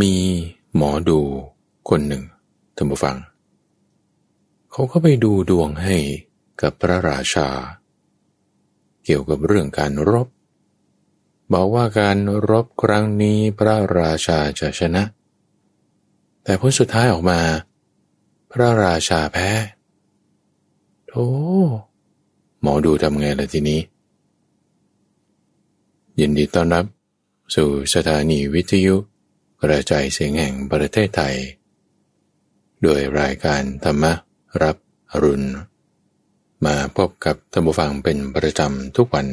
มีหมอดูคนหนึ่งท่านผู้ฟัง เขาก็ไปดูดวงให้กับพระราชา เกี่ยวกับเรื่องการรบ บอกว่าการรบครั้งนี้พระราชาจะชนะ แต่ผลสุดท้ายออกมา พระราชาแพ้โธ่หมอดูทำไงล่ะทีนี้ ยินดีต้อนรับ สู่สถานีวิทยุ กระจายเสียงแห่งประเทศไทย โดยรายการธรรมรับรุณ มาพบกับท่านผู้ฟังเป็นประจำทุกวัน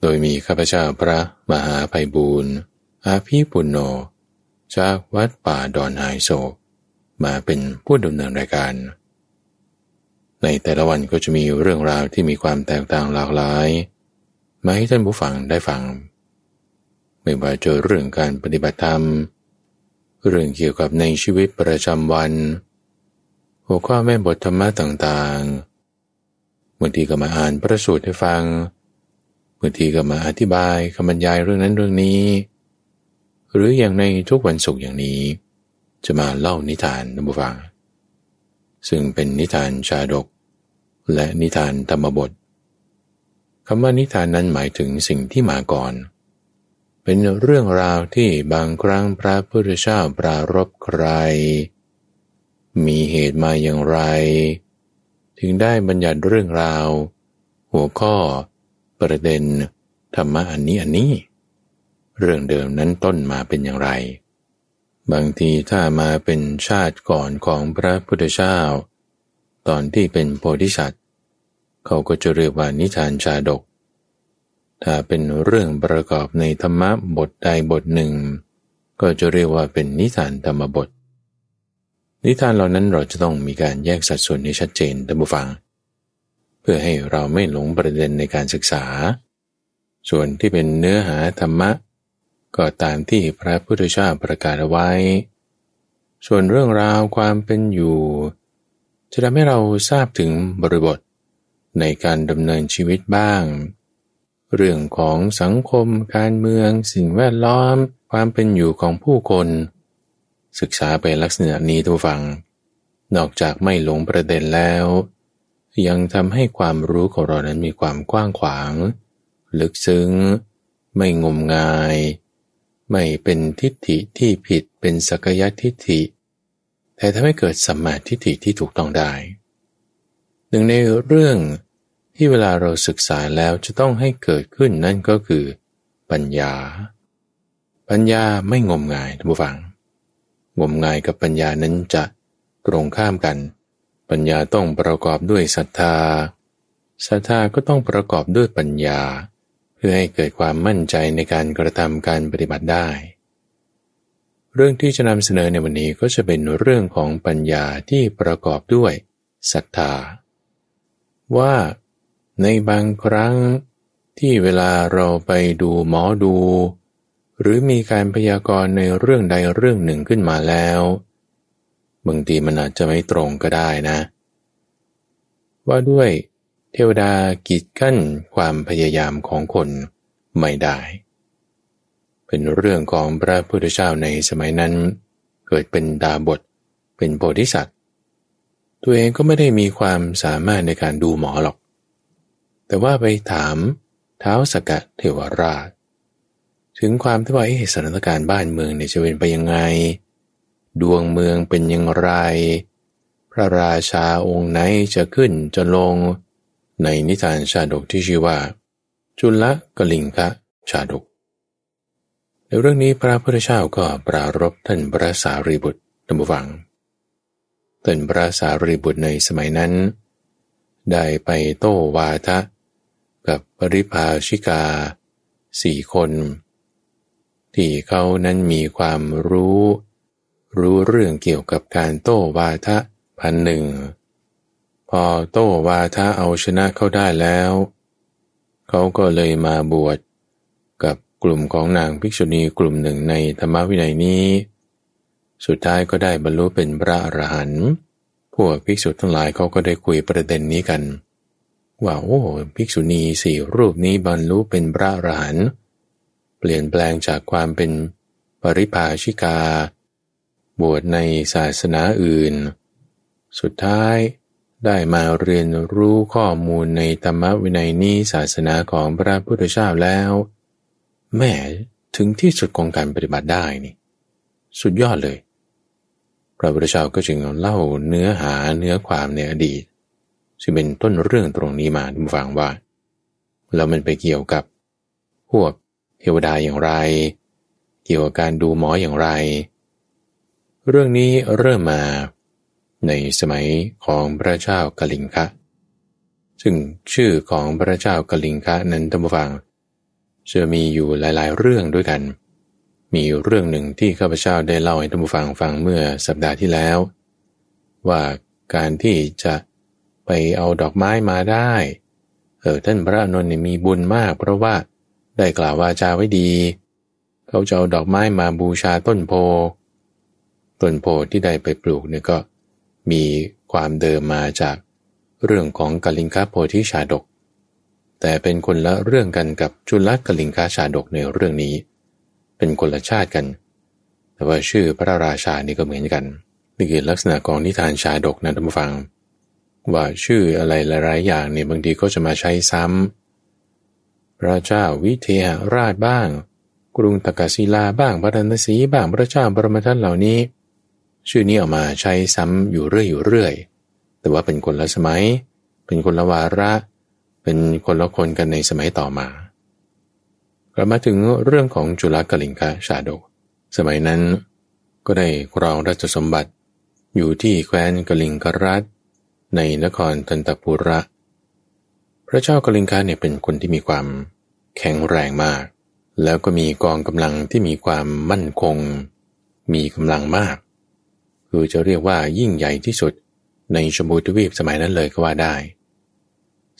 โดยมีข้าพเจ้าพระมหาภัยบูรณ์อาภีปุณโญจากวัดป่าดอนไฮโศกมาเป็นผู้ดำเนินรายการ ในแต่ละวันก็จะมีเรื่องราวที่มีความแตกต่างหลากหลายมาให้ท่านผู้ฟังได้ฟัง ไม่ว่าจะเรื่องการปฏิบัติธรรม เรื่องเกี่ยวกับในชีวิตประจำวัน หัวข้อแม่บทธรรมะต่างๆบางทีก็มาอ่านพระสูตรให้ฟังบางทีก็มาอธิบายคำบรรยายเรื่องนั้นเรื่องนี้ หรืออย่างในทุกวันศุกร์อย่างนี้ จะมาเล่านิทานนบุฟัง ซึ่งเป็นนิทานชาดก และนิทานธรรมบทคำว่านิทานนั้นหมายถึงสิ่งที่มาก่อนเเป็นเรื่องราวที่บางครั้งพระพุทธเจ้าปรารบใคร มีเหตุมาอย่างไร ถึงได้บัญญัติเรื่องราว หัวข้อ ประเด็น ธรรมะอันนี้อันนี้ เรื่องเดิมนั้นต้นมาเป็นอย่างไร บางทีถ้ามาเป็นชาติก่อนของพระพุทธเจ้า ตอนที่เป็นโพธิสัตว์ เขาก็จะเรียกว่านิทานชาดก ถ้าเป็นเรื่องประกอบในธรรมะบทใดบทหนึ่ง ก็จะเรียกว่าเป็นนิทานธรรมบท นิทานเหล่านั้นเราจะต้องมีการแยกสัดส่วนให้ชัดเจนท่านผู้ฟัง เพื่อให้เราไม่หลงประเด็นในการศึกษา ส่วนที่เป็นเนื้อหาธรรมะ ก็ตามที่พระพุทธเจ้าประกาศเอาไว้ ส่วนเรื่องราวความเป็นอยู่ จะทำให้เราทราบถึงบริบทในการดำเนินชีวิตบ้าง เรื่องของสังคม การเมือง สิ่งแวดล้อม ความเป็นอยู่ของผู้คน ศึกษาไปลักษณะนี้ทุกฝัง นอกจากไม่หลงประเด็นแล้ว ยังทำให้ความรู้ของเรานั้นมีความกว้างขวาง ลึกซึ้ง ไม่งมงาย ไม่เป็นทิฏฐิที่ผิดเป็นสักยะทิฏฐิ แต่ทำให้เกิดสัมมาทิฏฐิที่ถูกต้องได้หนึ่งในเรื่อง ที่เวลาเราศึกษาแล้วจะต้องให้เกิดขึ้นนั่นก็คือ ปัญญา ปัญญาไม่งมงายท่านผู้ฟัง งมงายกับปัญญานั้นจะตรงข้ามกัน ปัญญาต้องประกอบด้วยศรัทธาศรัทธาก็ต้องประกอบด้วยปัญญา เพื่อให้เกิดความมั่นใจในการกระทำการปฏิบัติได้ เรื่องที่จะนำเสนอในวันนี้ก็จะเป็นเรื่องของปัญญาที่ประกอบด้วยศรัทธาว่า ในบางครั้งที่เวลาเราไปดูหมอดู หรือมีการพยากรณ์ในเรื่องใดเรื่องหนึ่งขึ้นมาแล้วบางทีมันอาจจะไม่ตรงก็ได้นะ ว่าด้วยเทวดากีดกั้นความพยายามของคนไม่ได้ เป็นเรื่องของพระพุทธเจ้าในสมัยนั้น เกิดเป็นดาบทเป็นโพธิสัตว์ ตัวเองก็ไม่ได้มีความสามารถในการดูหมอหรอก แต่ว่าไปถามเท้าสกัดเทวราช ถึงความที่ว่าสถานการณ์บ้านเมืองเนี่ยจะเป็นไปยังไง ดวงเมืองเป็นอย่างไร พระราชาองค์ไหนจะขึ้นจะลง ในนิทานชาดกที่ชื่อว่า จุลกลิงคะชาดกในเรื่องนี้พระพุทธเจ้าก็ปรารบท่านพระสารีบุตรตัมวังท่านพระสารีบุตรในสมัยนั้น ได้ไปโต้วาทะ กับปริภาชิกาสี่คน ที่เขานั้นมีความรู้ รู้เรื่องเกี่ยวกับการโต้วาทะพันหนึ่ง พอโต้วาทะเอาชนะเขาได้แล้ว เขาก็เลยมาบวชกับกลุ่มของนางภิกษุณีกลุ่มหนึ่งในธรรมวินัยนี้ สุดท้ายก็ได้บรรลุเป็นพระอรหันต์พวกภิกษุทั้งหลายเขาก็ได้คุยประเด็นนี้กัน ว่าโอ้ภิกษุณีสี่รูปนี้บรรลุเป็นพระอรหันต์เปลี่ยนแปลงจากความเป็นปริภาชิกา บวชในศาสนาอื่น สุดท้ายได้มาเรียนรู้ข้อมูลในธรรมวินัยนี้ศาสนาของพระพุทธเจ้าแล้ว แม่ถึงที่สุดของการปฏิบัติได้นี่ สุดยอดเลย พระพุทธเจ้าก็จึงเล่าเนื้อหาเนื้อความในอดีต ซึ่งเป็นต้นเรื่องตรงนี้มาดูฟังว่า แล้วมันไปเกี่ยวกับ พวกเทวดาอย่างไร เกี่ยวกับการดูหมออย่างไร เรื่องนี้เริ่มมาในสมัยของพระเจ้ากลิงคะ ซึ่งชื่อของพระเจ้ากลิงคะนั้นท่านผู้ฟังจะมีอยู่หลาย ๆ เรื่องด้วยกัน มีเรื่องหนึ่งที่ข้าพเจ้าได้เล่าให้ท่านผู้ฟังฟังเมื่อสัปดาห์ที่แล้ว ว่าการที่จะ ไปเอาดอกไม้มาได้ เออท่านพระนนท์มีบุญมาก เพราะว่าได้กล่าววาจาไว้ดี เขาจะเอาดอกไม้มาบูชาต้นโพ ต้นโพที่ได้ไปปลูกเนี่ยก็มีความเดิมมาจากเรื่องของกลิงคาโพธิชาดก แต่เป็นคนละเรื่องกันกับจุลกลิงคาชาดกในเรื่องนี้ เป็นคนละชาติกัน แต่ว่าชื่อพระราชานี่ก็เหมือนกันนี่คือลักษณะของนิทานชาดกนะท่านผู้ฟัง ว่าชื่ออะไรหลายๆอย่างเนี่ยบางทีก็จะมาใช้ซ้ำพระเจ้าวิเทหราชบ้าง กรุงตกศิลาบ้างพระนศีบ้างพระเจ้าบรมทัตเหล่านี้ ชื่อนี้ออกมาใช้ซ้ำอยู่เรื่อยอยู่เรื่อยแต่ว่าเป็นคนละสมัย เป็นคนละวาระ เป็นคนละคนกันในสมัยต่อมากลับมาถึงเรื่องของจุลกลิงคชาดก สมัยนั้นก็ได้ครองราชสมบัติอยู่ที่แคว้นกลิงกรัฐ ในนครทันตปุระ พระเจ้ากลิงคาเนี่ยเป็นคนที่มีความแข็งแรงมาก แล้วก็มีกองกำลังที่มีความมั่นคง มีกำลังมาก คือจะเรียกว่ายิ่งใหญ่ที่สุดในชมพูทวีปสมัยนั้นเลยก็ว่าได้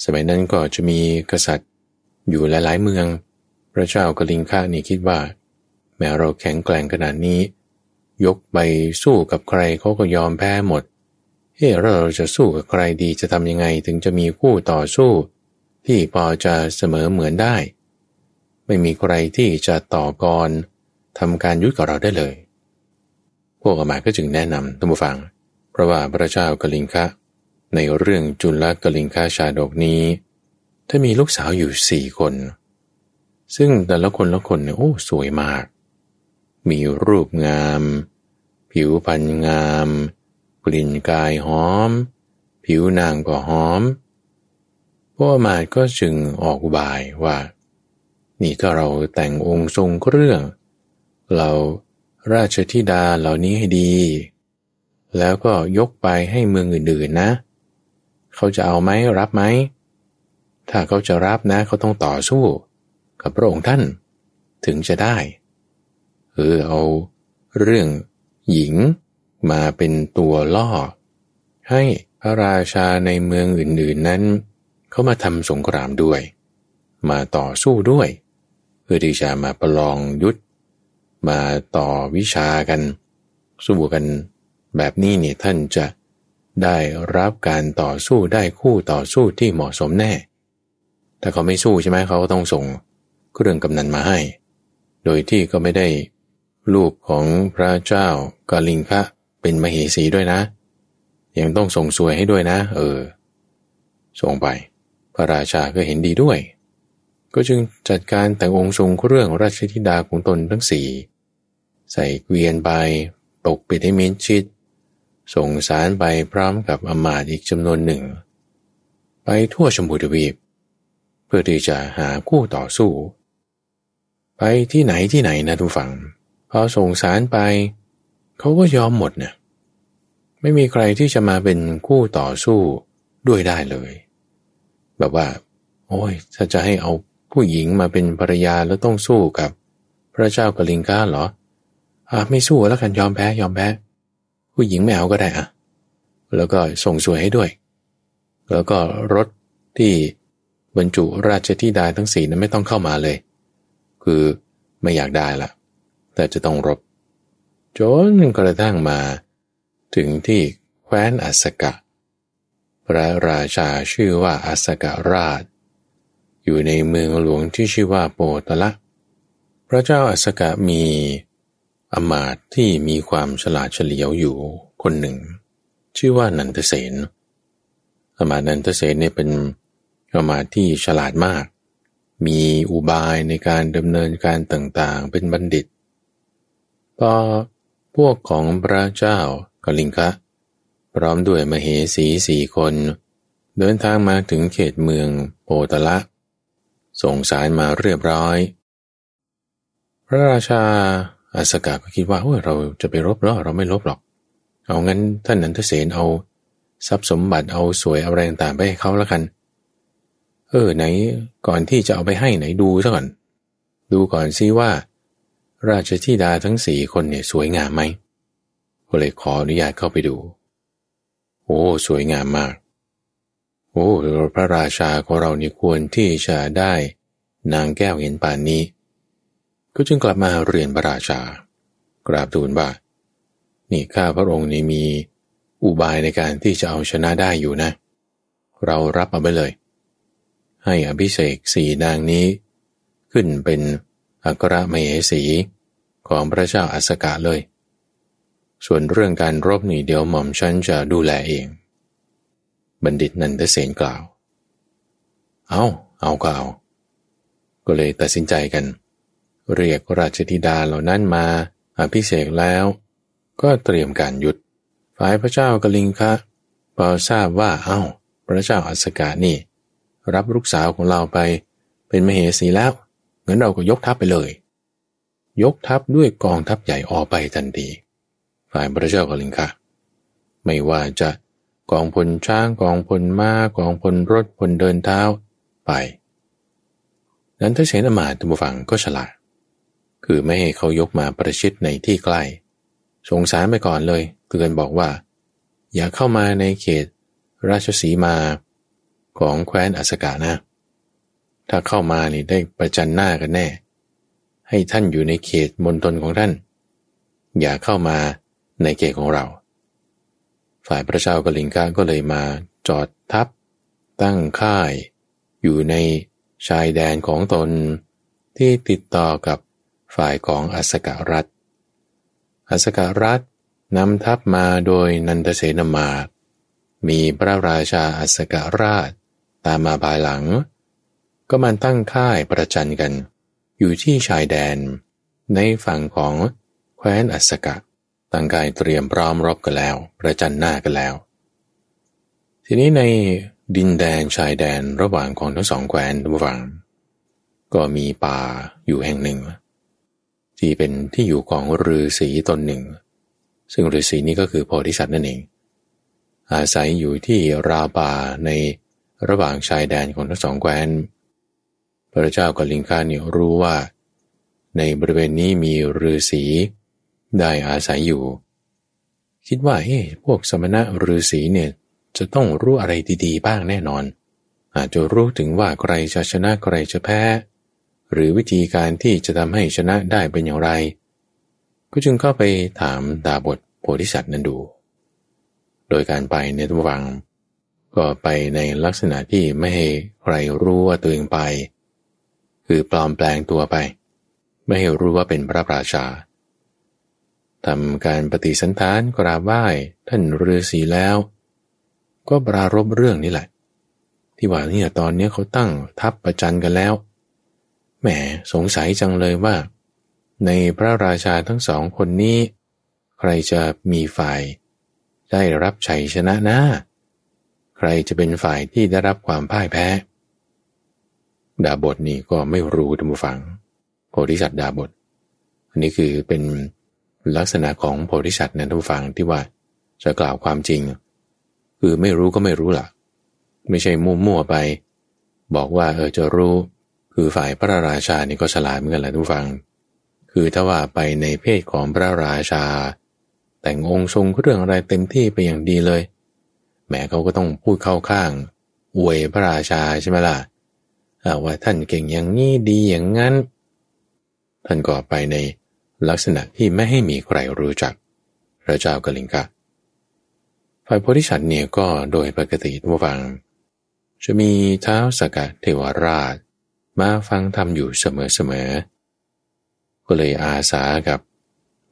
สมัยนั้นก็จะมีกษัตริย์อยู่หลายๆเมือง พระเจ้ากลิงคานี่คิดว่า แม้เราแข็งแกร่งขนาดนี้ ยกไปสู้กับใครเขาก็ยอมแพ้หมดเฮ้เราจะสู้กับใครดีจะทำยังไงถึงจะมีคู่ต่อสู้ ที่พอจะเสมอเหมือนได้ ไม่มีใครที่จะต่อกรทำการยุดกับเราได้เลย พวกอมาก็จึงแนะนำท่านผู้ฟัง เพราะว่าพระเจ้ากลิงคะ ในเรื่องจุลกลิงคาชาดกนี้ ถ้ามีลูกสาวอยู่สี่คน ซึ่งแต่ละคนละคนเนี่ยโอ้สวยมาก มีรูปงาม ผิวพรรณงาม กลิ่นกายหอม ผิวนางก็หอมพวกมาก็จึงออกบายว่า นี่ถ้าเราแต่งองค์ทรงเครื่อง เราราชธิดาเหล่านี้ให้ดี แล้วก็ยกไปให้เมืองอื่นๆนะ เขาจะเอาไหมรับไหม ถ้าเขาจะรับนะ เขาต้องต่อสู้ กับพระองค์ท่าน ถึงจะได้เออเอาเรื่องหญิง มาเป็นตัวล่อ ให้พระราชาในเมืองอื่นๆนั้น เขามาทำสงครามด้วย มาต่อสู้ด้วย เพื่อที่จะมาประลองยุทธมาต่อวิชากัน สู้กันแบบนี้เนี่ยท่านจะได้รับการต่อสู้ได้คู่ต่อสู้ที่เหมาะสมแน่ถ้าเขาไม่สู้ใช่ไหมเขาก็ต้องส่งเครื่องกำนันมาให้ โดยที่ก็ไม่ได้ ลูกของพระเจ้ากาลิงคะ เป็นมเหสีด้วยนะ ยังต้องส่งสวยให้ด้วยนะ เออ ส่งไป พระราชาก็เห็นดีด้วย ก็จึงจัดการแต่งองค์ทรงเครื่องราชธิดาของตนทั้งสี่ใส่เกวียนไปปกปิดให้มิดชิด ส่งสารไปพร้อมกับอมาตอีกจำนวนหนึ่ง ไปทั่วชมพูทวีป เพื่อที่จะหาคู่ต่อสู้ ไปที่ไหนที่ไหนนะทุกฝังพอส่งสารไป เขาก็ยอมหมดเนี่ยไม่มีใครที่จะมาเป็นคู่ต่อสู้ด้วยได้เลย แบบว่า โอ้ย ถ้าจะให้เอาผู้หญิงมาเป็นภรรยาแล้วต้องสู้กับ พระเจ้ากลิงกาเหรอ อะไม่สู้แล้วกันยอมแพ้ยอมแพ้ ผู้หญิงไม่เอาก็ได้อะ แล้วก็ส่งสวยให้ด้วย แล้วก็รถที่บรรจุราชธิดาทั้งสี่นั้นไม่ต้องเข้ามาเลย คือไม่อยากได้ละแต่จะต้องรบ จนกระทั่งมา ถึงที่แคว้นอัสกะ พระราชาชื่อว่าอัสกะราช อยู่ในเมืองหลวงที่ชื่อว่าโปตละ พระเจ้าอัสกะมีอมาตที่มีความฉลาดเฉลียวอยู่คนหนึ่ง ชื่อว่านันทเสนอมาตนันทเสนเนี่ยเป็นอมาตที่ฉลาดมาก มีอุบายในการดำเนินการต่างๆ เป็นบัณฑิตพอ พวกของพระเจ้ากลิงคะ พร้อมด้วยมเหสีสี่คน เดินทางมาถึงเขตเมืองโปตละ ส่งสารมาเรียบร้อย พระราชาอาสกาก็คิดว่าเฮ้ยเราจะไปรบหรอเราไม่รบหรอก เอางั้นท่านนันทเสนเอา ทรัพย์สมบัติเอาสวยเอาแรงต่างไปให้เขาแล้วกัน เออไหนก่อนที่จะเอาไปให้ไหนดูซะก่อน ดูก่อนซิว่า ราชธิดาทั้งสี่คนเนี่ยสวยงามไหมก็เลยขออนุญาตเข้าไปดู โอ้ สวยงามมาก โอ้พระราชาของเรานี่ควรที่จะได้นางแก้วเห็นป่านนี้ ก็จึงกลับมาเรียนพระราชา กราบทูลว่า นี่ข้าพระองค์นี่มีอุบายในการที่จะเอาชนะได้อยู่นะ เรารับเอาไปเลย ให้อภิเษกสีนางนี้ ขึ้นเป็น อัครมเหสีของพระเจ้าอัสกะเลย ส่วนเรื่องการรบนี่เดี๋ยวหม่อมฉันจะดูแลเอง บัณฑิตนันทเสนกล่าว เอาเอาก็เอา ก็เลยตัดสินใจกัน เรียกราชธิดาเหล่านั้นมาอภิเษกแล้ว ก็เตรียมการหยุดฝ่ายพระเจ้ากลิงคะพอทราบว่าเอา้า พระเจ้าอัสกานี่ รับลูกสาวของเราไปเป็นมเหสีแล้ว งั้นเราก็ยกทัพไปเลย ยกทัพด้วยกองทัพใหญ่ออกไปทันทีฝ่ายพระเจ้ากลิงคะไม่ว่าจะกองพลช้างกองพลม้ากองพลรถพลเดินเท้าไป นั้นถ้าเสนอมาตุฟังก็ฉลาด คือไม่ให้เขายกมาประชิดในที่ใกล้ สงสารไปก่อนเลยเตือนบอกว่า อย่าเข้ามาในเขตราชสีมาของแคว้นอัสกานะ ถ้าเข้ามานี่ได้ประจันหน้ากันแน่ ให้ท่านอยู่ในเขตมณฑลของท่าน อย่าเข้ามาในเขตของเรา ฝ่ายพระเจ้ากลิงกาก็เลยมาจอดทัพ ตั้งค่าย อยู่ในชายแดนของตนที่ติดต่อกับฝ่ายของอัสการัฐอัสการัฐนำทัพมาโดยนันทเสนมามีพระราชาอัสการาช ตามมาภายหลัง ก็มันตั้งค่ายประจันกัน อยู่ที่ชายแดน ในฝั่งของแคว้นอัสกะตั้งกายเตรียมพร้อมรบกันแล้ว ประจันหน้ากันแล้ว ทีนี้ในดินแดนชายแดนระหว่างของทั้งสองแคว้นทุกฝั่งก็มีป่าอยู่แห่งหนึ่ง ที่เป็นที่อยู่ของฤาษีตนหนึ่ง ซึ่งฤาษีนี้ก็คือโพธิสัตว์นั่นเอง อาศัยอยู่ที่ราป่าในระหว่างชายแดนของทั้งสองแคว้น พระเจ้ากับลิงคาเนี่ยรู้ว่า ในบริเวณนี้มีฤาษีได้อาศัยอยู่ คิดว่าเฮ้พวกสมณะฤาษีเนี่ยจะต้องรู้อะไรดีๆ บ้างแน่นอน อาจจะรู้ถึงว่าใครจะชนะใครจะแพ้ หรือวิธีการที่จะทำให้ชนะได้เป็นอย่างไร ก็จึงเข้าไปถามดาบทโพธิสัตว์นั้นดู โดยการไปในตัววัง ก็ไปในลักษณะที่ไม่ให้ใครรู้ว่าตัวเองไป คือปลอมแปลงตัวไป ไม่ให้รู้ว่าเป็นพระราชาทำการปฏิสันทานกราบไหว้ท่านฤาษีแล้ว ก็ปรารบเรื่องนี้แหละ ที่ว่าเนี่ยตอนนี้เขาตั้งทัพประจันกันแล้ว แหมสงสัยจังเลยว่า ในพระราชาทั้งสองคนนี้ ใครจะมีฝ่าย ได้รับชัยชนะนะ ใครจะเป็นฝ่ายที่ได้รับความพ่ายแพ้ ดาบทนี่ก็ไม่รู้ท่านผู้ฟังโพธิสัตว์ดาบทอันนี้คือเป็นลักษณะของโพธิสัตว์นั้นทุกฝังที่ว่าจะกล่าวความจริง คือไม่รู้ก็ไม่รู้ล่ะ ไม่ใช่มั่วๆไป บอกว่าเออจะรู้คือฝ่ายพระราชานี่ก็ฉลาดเหมือนกันแหละทุกฝัง คือถ้าว่าไปในเพศของพระราชา แต่งองค์ทรงเรื่องอะไรเต็มที่ไปอย่างดีเลยแหมเขาก็ต้องพูดเข้าข้าง อวยพระราชาใช่ไหมล่ะ ว่าท่านเก่งอย่างนี้ดีอย่างนั้น ท่านก็ไปในลักษณะที่ไม่ให้มีใครรู้จัก พระเจ้ากลิงกะ ฝ่ายโพธิสัตว์เนี่ยก็โดยปกติทุกฟัง จะมีเท้าสกัดเทวราช มาฟังธรรมอยู่เสมอๆ ก็เลยอาสากับ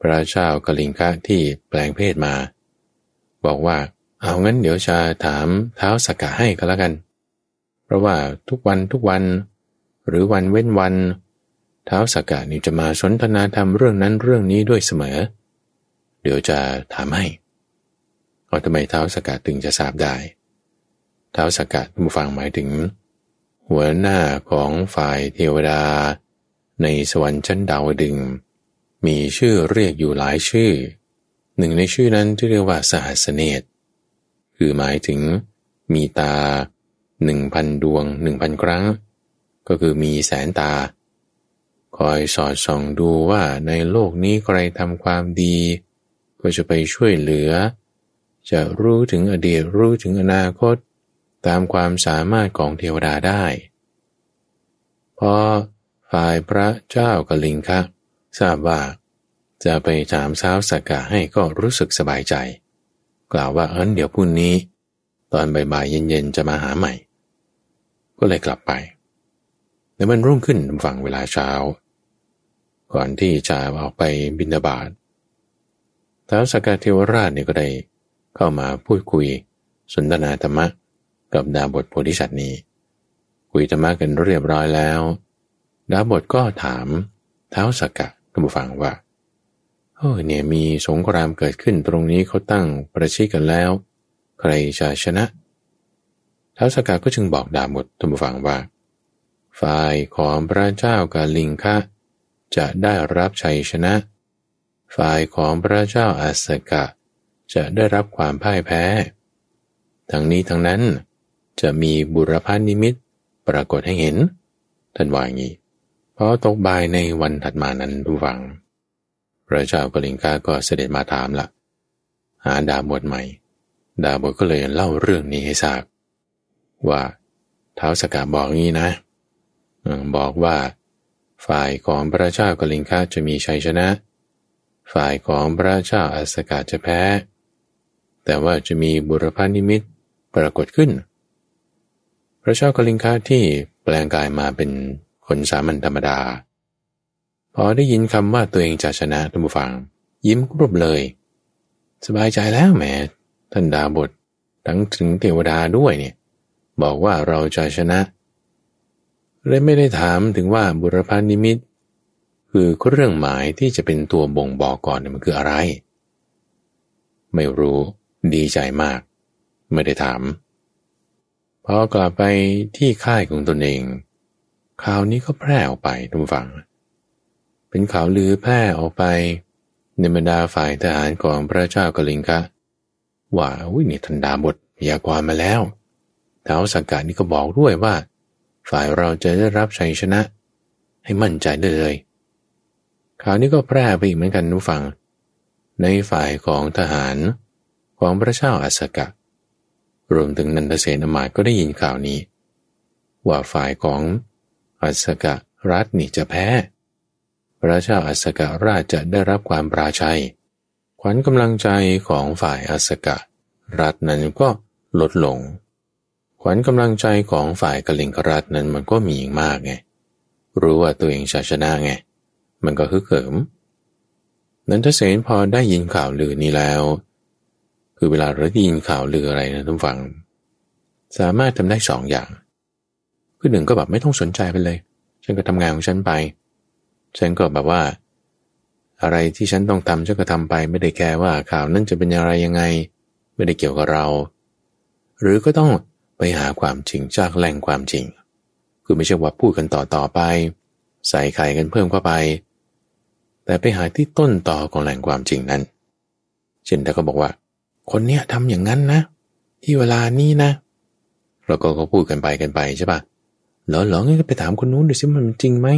พระเจ้ากลิงคะที่แปลงเพศมา บอกว่าเอางั้นเดี๋ยวจะถามเท้าสกกะให้ก็แล้วกัน เพราะว่าทุกวันทุกวัน หรือวันเว้นวันเท้าสกกะนี่จะมาสนทนาธรรมเรื่องนั้นเรื่องนี้ด้วยเสมอ เดี๋ยวจะถามให้เอาทำไมเท้าสกกะถึงจะทราบได้เท้าสกกะท่านฟังหมายถึง หัวหน้าของฝ่ายเทวดา ในสวรรค์ชั้นดาวดึง มีชื่อเรียกอยู่หลายชื่อ หนึ่งในชื่อนั้นที่เรียกว่าสหัสเนตคือหมายถึงมีตา หนึ่งพันดวงหนึ่งพันครั้ง ก็คือมีแสนตา คอยสอดส่องดูว่าในโลกนี้ใครทำความดี ก็จะไปช่วยเหลือ จะรู้ถึงอดีตรู้ถึงอนาคต ตามความสามารถของเทวดาได้พอฝ่ายพระเจ้ากลิงคะทราบว่า จะไปถามเช้าสักกะให้ก็รู้สึกสบายใจ กล่าวว่าเอินเดี๋ยวพรุ่งนี้ ตอนบ่ายๆเย็นๆจะมาหาใหม่ ก็เลยกลับไปในวันรุ่งขึ้นฝั่งเวลาเช้า ก่อนที่จะออกไปบินาบาตท้าวสกาเทวราชเนี่ยก็ได้เข้ามาพูดคุยสนทนาธรรมะกับดาบทโพธิสัตว์นี้ คุยธรรมะกันเรียบร้อยแล้ว ดาบทก็ถามท้าวสกกะท่านผู้ฟังว่าเออเนี่ยมีสงครามเกิดขึ้นตรงนี้เขาตั้งประชิดกันแล้ว รจะชนะท้าวสกาก็จึงบอกดาบทท่านผู้ฟังว่า ฝ่ายของพระเจ้ากาลิงคะจะได้รับชัยชนะ ฝ่ายของพระเจ้าอาสกะ จะได้รับความพ่ายแพ้ ทั้งนี้ทั้งนั้นจะมีบุรพานิมิตปรากฏให้เห็น ท่านว่าอย่างนี้เพราะตกบ่ายในวันถัดมานั้นดูฟัง พระเจ้ากลิงกาก็เสด็จมาถามละหาดาบทใหม่ ดาบทก็เลยเล่าเรื่องนี้ให้ทราบว่าเท้าสกาบอกงี้นะ บอกว่าฝ่ายของพระเจ้ากลิงคาจะมีชัยชนะ ฝ่ายของพระเจ้าอัสกาจะแพ้ แต่ว่าจะมีบุรพานิมิตปรากฏขึ้น พระเจ้ากลิงคาที่แปลงกายมาเป็นคนสามัญธรรมดา พอได้ยินคำว่าตัวเองจะชนะท่านผู้ฟัง ยิ้มกรุบเลย สบายใจแล้วแหม ท่านดาบททั้งถึงเทวดาด้วยเนี่ยบอกว่าเราจะชนะเลยไม่ได้ถามถึงว่าบุรพานิมิต คือเรื่องหมายที่จะเป็นตัวบ่งบอกก่อนเนี่ยมันคืออะไร ไม่รู้ดีใจมาก ไม่ได้ถามพอกลับไปที่ค่ายของตนเอง ข่าวนี้ก็แพร่ออกไปทุกฝั่งเป็นข่าวลือแพร่ออกไปในบรรดาฝ่ายทหารของพระเจ้ากลิงคะ ว่าวินิทันดาบทพยากรณ์มาแล้วท้าวสักกานี่ก็บอกด้วยว่า ฝ่ายเราจะได้รับชัยชนะ ให้มั่นใจได้เลยข่าวนี้ก็แพร่ไปอีกเหมือนกันนุฟัง ในฝ่ายของทหารของพระเจ้าอัสกะ รวมถึงนันทเสนอมาก็ได้ยินข่าวนี้ ว่าฝ่ายของอัสกะรัฐนี่จะแพ้ พระเจ้าอัสกราชจะได้รับความปราชัย ขวัญกำลังใจของฝ่ายอัสกะ รัฐนั้นก็ลดลง ขวัญกำลังใจของฝ่ายกลิงกรัฐนั้นมันก็มีมากไง รู้ว่าตัวเองชชนะไง มันก็ฮึกเหิม นันทเสนพอได้ยินข่าวลือนี้แล้ว คือเวลาเราได้ยินข่าวลืออะไรนะทุกฝัง สามารถทำได้สองอย่าง คือหนึ่งก็แบบไม่ต้องสนใจไปเลย ฉันก็ทำงานของฉันไป ฉันก็แบบว่า อะไรที่ฉันต้องทำฉันก็ทำไปไม่ได้แคร์ว่าข่าวนั้นจะเป็นอะไรยังไง ไม่ได้เกี่ยวกับเรา หรือก็ต้องไปหาความจริงจากแหล่งความจริง คือไม่ใช่ว่าพูดกันต่อต่อไป ใส่ไข่กันเพิ่มเข้าไป แต่ไปหาที่ต้นต่อของแหล่งความจริงนั้น เช่นถ้าก็บอกว่า คนเนี้ยทำอย่างนั้นนะ ที่เวลานี้นะ เราก็ก็พูดกันไปกันไปใช่ปะหรอหรองั้นก็ไปถามคนนู้นดูสิมันจริงไหม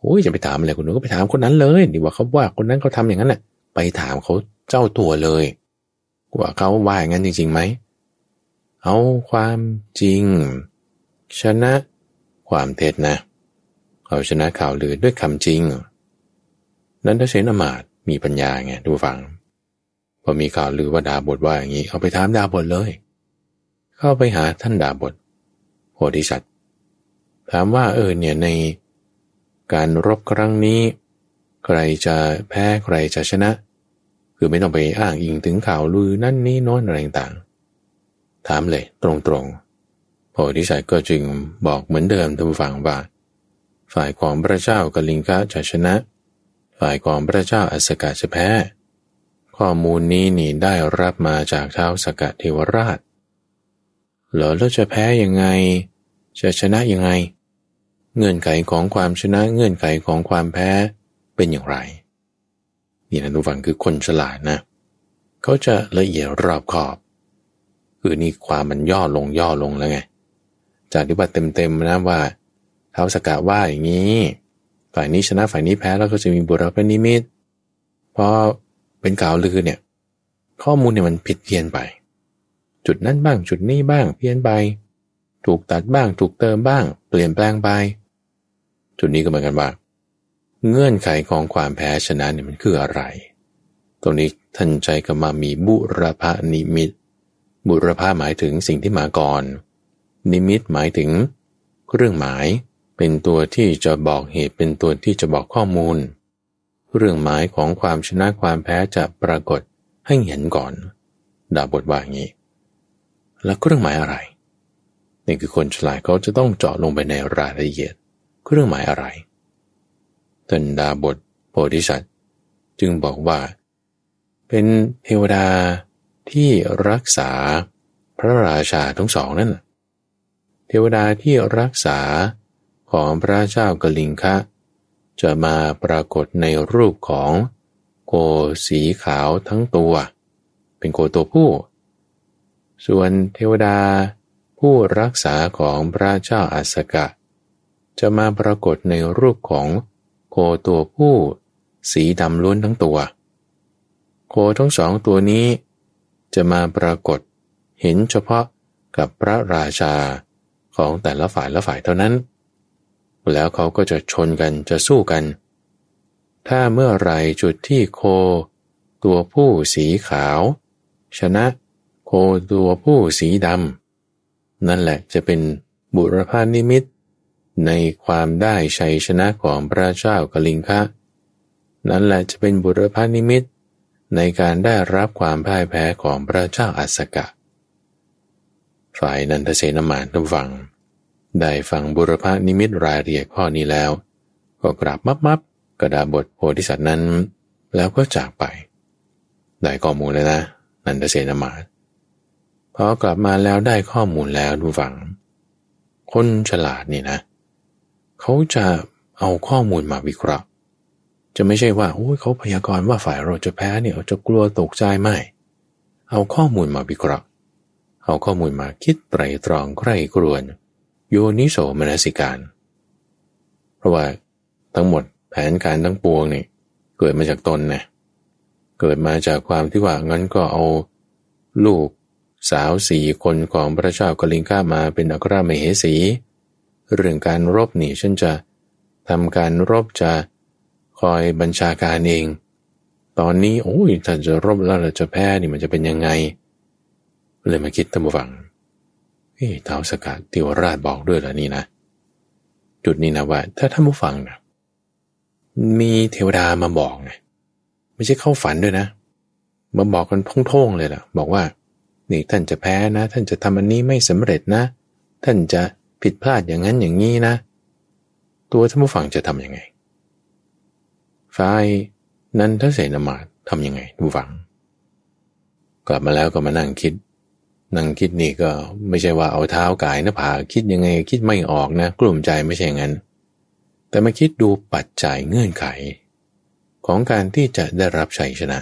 โอ้ยจะไปถามอะไรคนนู้นก็ไปถามคนนั้นเลยดีว่าเขาว่าคนนั้นเขาทาอย่างนั้นแหละไปถามเขาเจ้าตัวเลย ว่าเขาว่าอย่างนั้นจริงๆไหมเอาความจริง ชนะความเท็จนะ เอาชนะข่าวลือด้วยคำจริง นั้นถ้าเชนอมาตมีปัญญาไงดูฟังพอมีข่าวลือว่าดาบทว่าอย่างนี้ เอาไปถามดาบทเลย เข้าไปหาท่านดาบทโพธิสัตว์ถามว่าเออเนี่ยใน การรบครั้งนี้ ใครจะแพ้ใครจะชนะ คือไม่ต้องไปอ้างอิงถึงข่าวลือนั่นนี่โน้นอะไรต่างถามเลยตรงๆโพธิสัตว์ก็จึงบอกเหมือนเดิมท่านผู้ฟังว่า ฝ่ายของพระเจ้ากลิงกะจะชนะ ฝ่ายของพระเจ้าอสกะจะแพ้ ข้อมูลนี้นี่ได้รับมาจากเท้าสกเทวราชเหรอแล้วจะแพ้ยังไง จะชนะยังไง เงื่อนไขของความชนะเงื่อนไขของความแพ้เป็นอย่างไร นี่นะทุกฝังคือคนฉลาดนะ เขาจะละเอียดรอบขอบ คือนี่ความมันย่อลงย่อลงแล้วไง จากที่ว่าเต็มๆนะว่าเท้าสกัดว่าอย่างนี้ฝ่ายนี้ชนะฝ่ายนี้แพ้แล้วก็จะมีบุรพนิมิตพอเป็นกล่าวลือเนี่ย ข้อมูลเนี่ยมันผิดเพี้ยนไป จุดนั้นบ้างจุดนี้บ้างเพี้ยนไป ถูกตัดบ้างถูกเติมบ้าง เปลี่ยนแปลงไป จุดนี้ก็เหมือนกันว่า เงื่อนไขของความแพ้ชนะเนี่ยมันคืออะไร ตรงนี้ท่านใจก็มามีบุรพานิมิต บุรพาหมายถึงสิ่งที่มาก่อน นิมิตหมายถึงเครื่องหมายเป็นตัวที่จะบอกเหตุเป็นตัวที่จะบอกข้อมูล เรื่องหมายของความชนะความแพ้จะปรากฏให้เห็นก่อน ดาบทว่าอย่างนี้ แล้วเครื่องหมายอะไรนี่คือคนฉลาดเขาจะต้องเจาะลงไปในรายละเอียด เครื่องหมายอะไรตันดาบทโพธิสัตว์จึงบอกว่า เป็นเทวดาที่รักษาพระราชาทั้งสองนั่น เทวดาที่รักษาของพระเจ้ากลิงคะ จะมาปรากฏในรูปของโกสีขาวทั้งตัว เป็นโกตัวผู้ ส่วนเทวดาผู้รักษาของพระเจ้าอาสกะ จะมาปรากฏในรูปของโคตัวผู้ สีดำล้วนทั้งตัว โคทั้งสองตัวนี้ จะมาปรากฏเห็นเฉพาะกับพระราชาของแต่ละฝ่ายละฝ่ายเท่านั้น แล้วเขาก็จะชนกันจะสู้กัน ถ้าเมื่อไรจุดที่โค ตัวผู้สีขาว ชนะ โคตัวผู้สีดำนั่นแหละจะเป็นบุรพานิมิต ในความได้ชัยชนะของพระเจ้ากลิงคะ นั่นแหละจะเป็นบุรพานิมิตในการได้รับความพ่ายแพ้ของพระเจ้าอัสกะ ฝ่ายนันทเสนมานทฟัง ได้ฟังบุรพานิมิตรายละเอียดข้อนี้แล้ว ก็กราบมับมับกระดาบทโพธิสัตว์นั้น แล้วก็จากไป ได้ข้อมูลเลยนะ นันทเสนมานพอกลับมาแล้วได้ข้อมูลแล้วดูฝัง คนฉลาดนี่นะเขาจะเอาข้อมูลมาวิเคราะห์ จะไม่ใช่ว่าโอ้ยเขาพยากรณ์ว่าฝ่ายเราจะแพ้เนี่ยจะกลัวตกใจไม่ เอาข้อมูลมาวิเคราะห์ เอาข้อมูลมาคิดไตรตรองใคร่ครวนโยนิโสมนสิการ เพราะว่าทั้งหมดแผนการทั้งปวงนี่เกิดมาจากตนนะเกิดมาจากความที่ว่างั้นก็เอาลูกสาวสี่คนของพระเจ้ากลิงกามาเป็นอัครมเหสี เรื่องการรบนี่ฉันจะทำการรบจะคอยบัญชาการเอง ตอนนี้โอ้ยถ้าจะรบแล้วเราจะแพ้นี่มันจะเป็นยังไง เลยมาคิดตั้งฟังเฮ้ยท้าวสกัดติวราชบอกด้วยเหรอนี่นะ จุดนี้นะว่า ถ้าท่านผู้ฟังนะมีเทวดามาบอกไงไม่ใช่เข้าฝันด้วยนะ มาบอกกันท่องๆเลยล่ะ บอกว่า นี่ท่านจะแพ้นะ ท่านจะทำอันนี้ไม่สำเร็จนะ ท่านจะ ผิดพลาดอย่างนั้นอย่างนี้นะ ตัวท่านผู้ฟังจะทำยังไงฝ่ายนั้นถ้าเสนามาทำยังไงผู้ฟัง กลับมาแล้วก็มานั่งคิด นั่งคิดนี่ก็ไม่ใช่ว่าเอาเท้ากายหน้าผาคิดยังไงคิดไม่ออกนะ กลุ่มใจไม่ใช่งั้น แต่มาคิดดูปัจจัยเงื่อนไข ของการที่จะได้รับชัยชนะ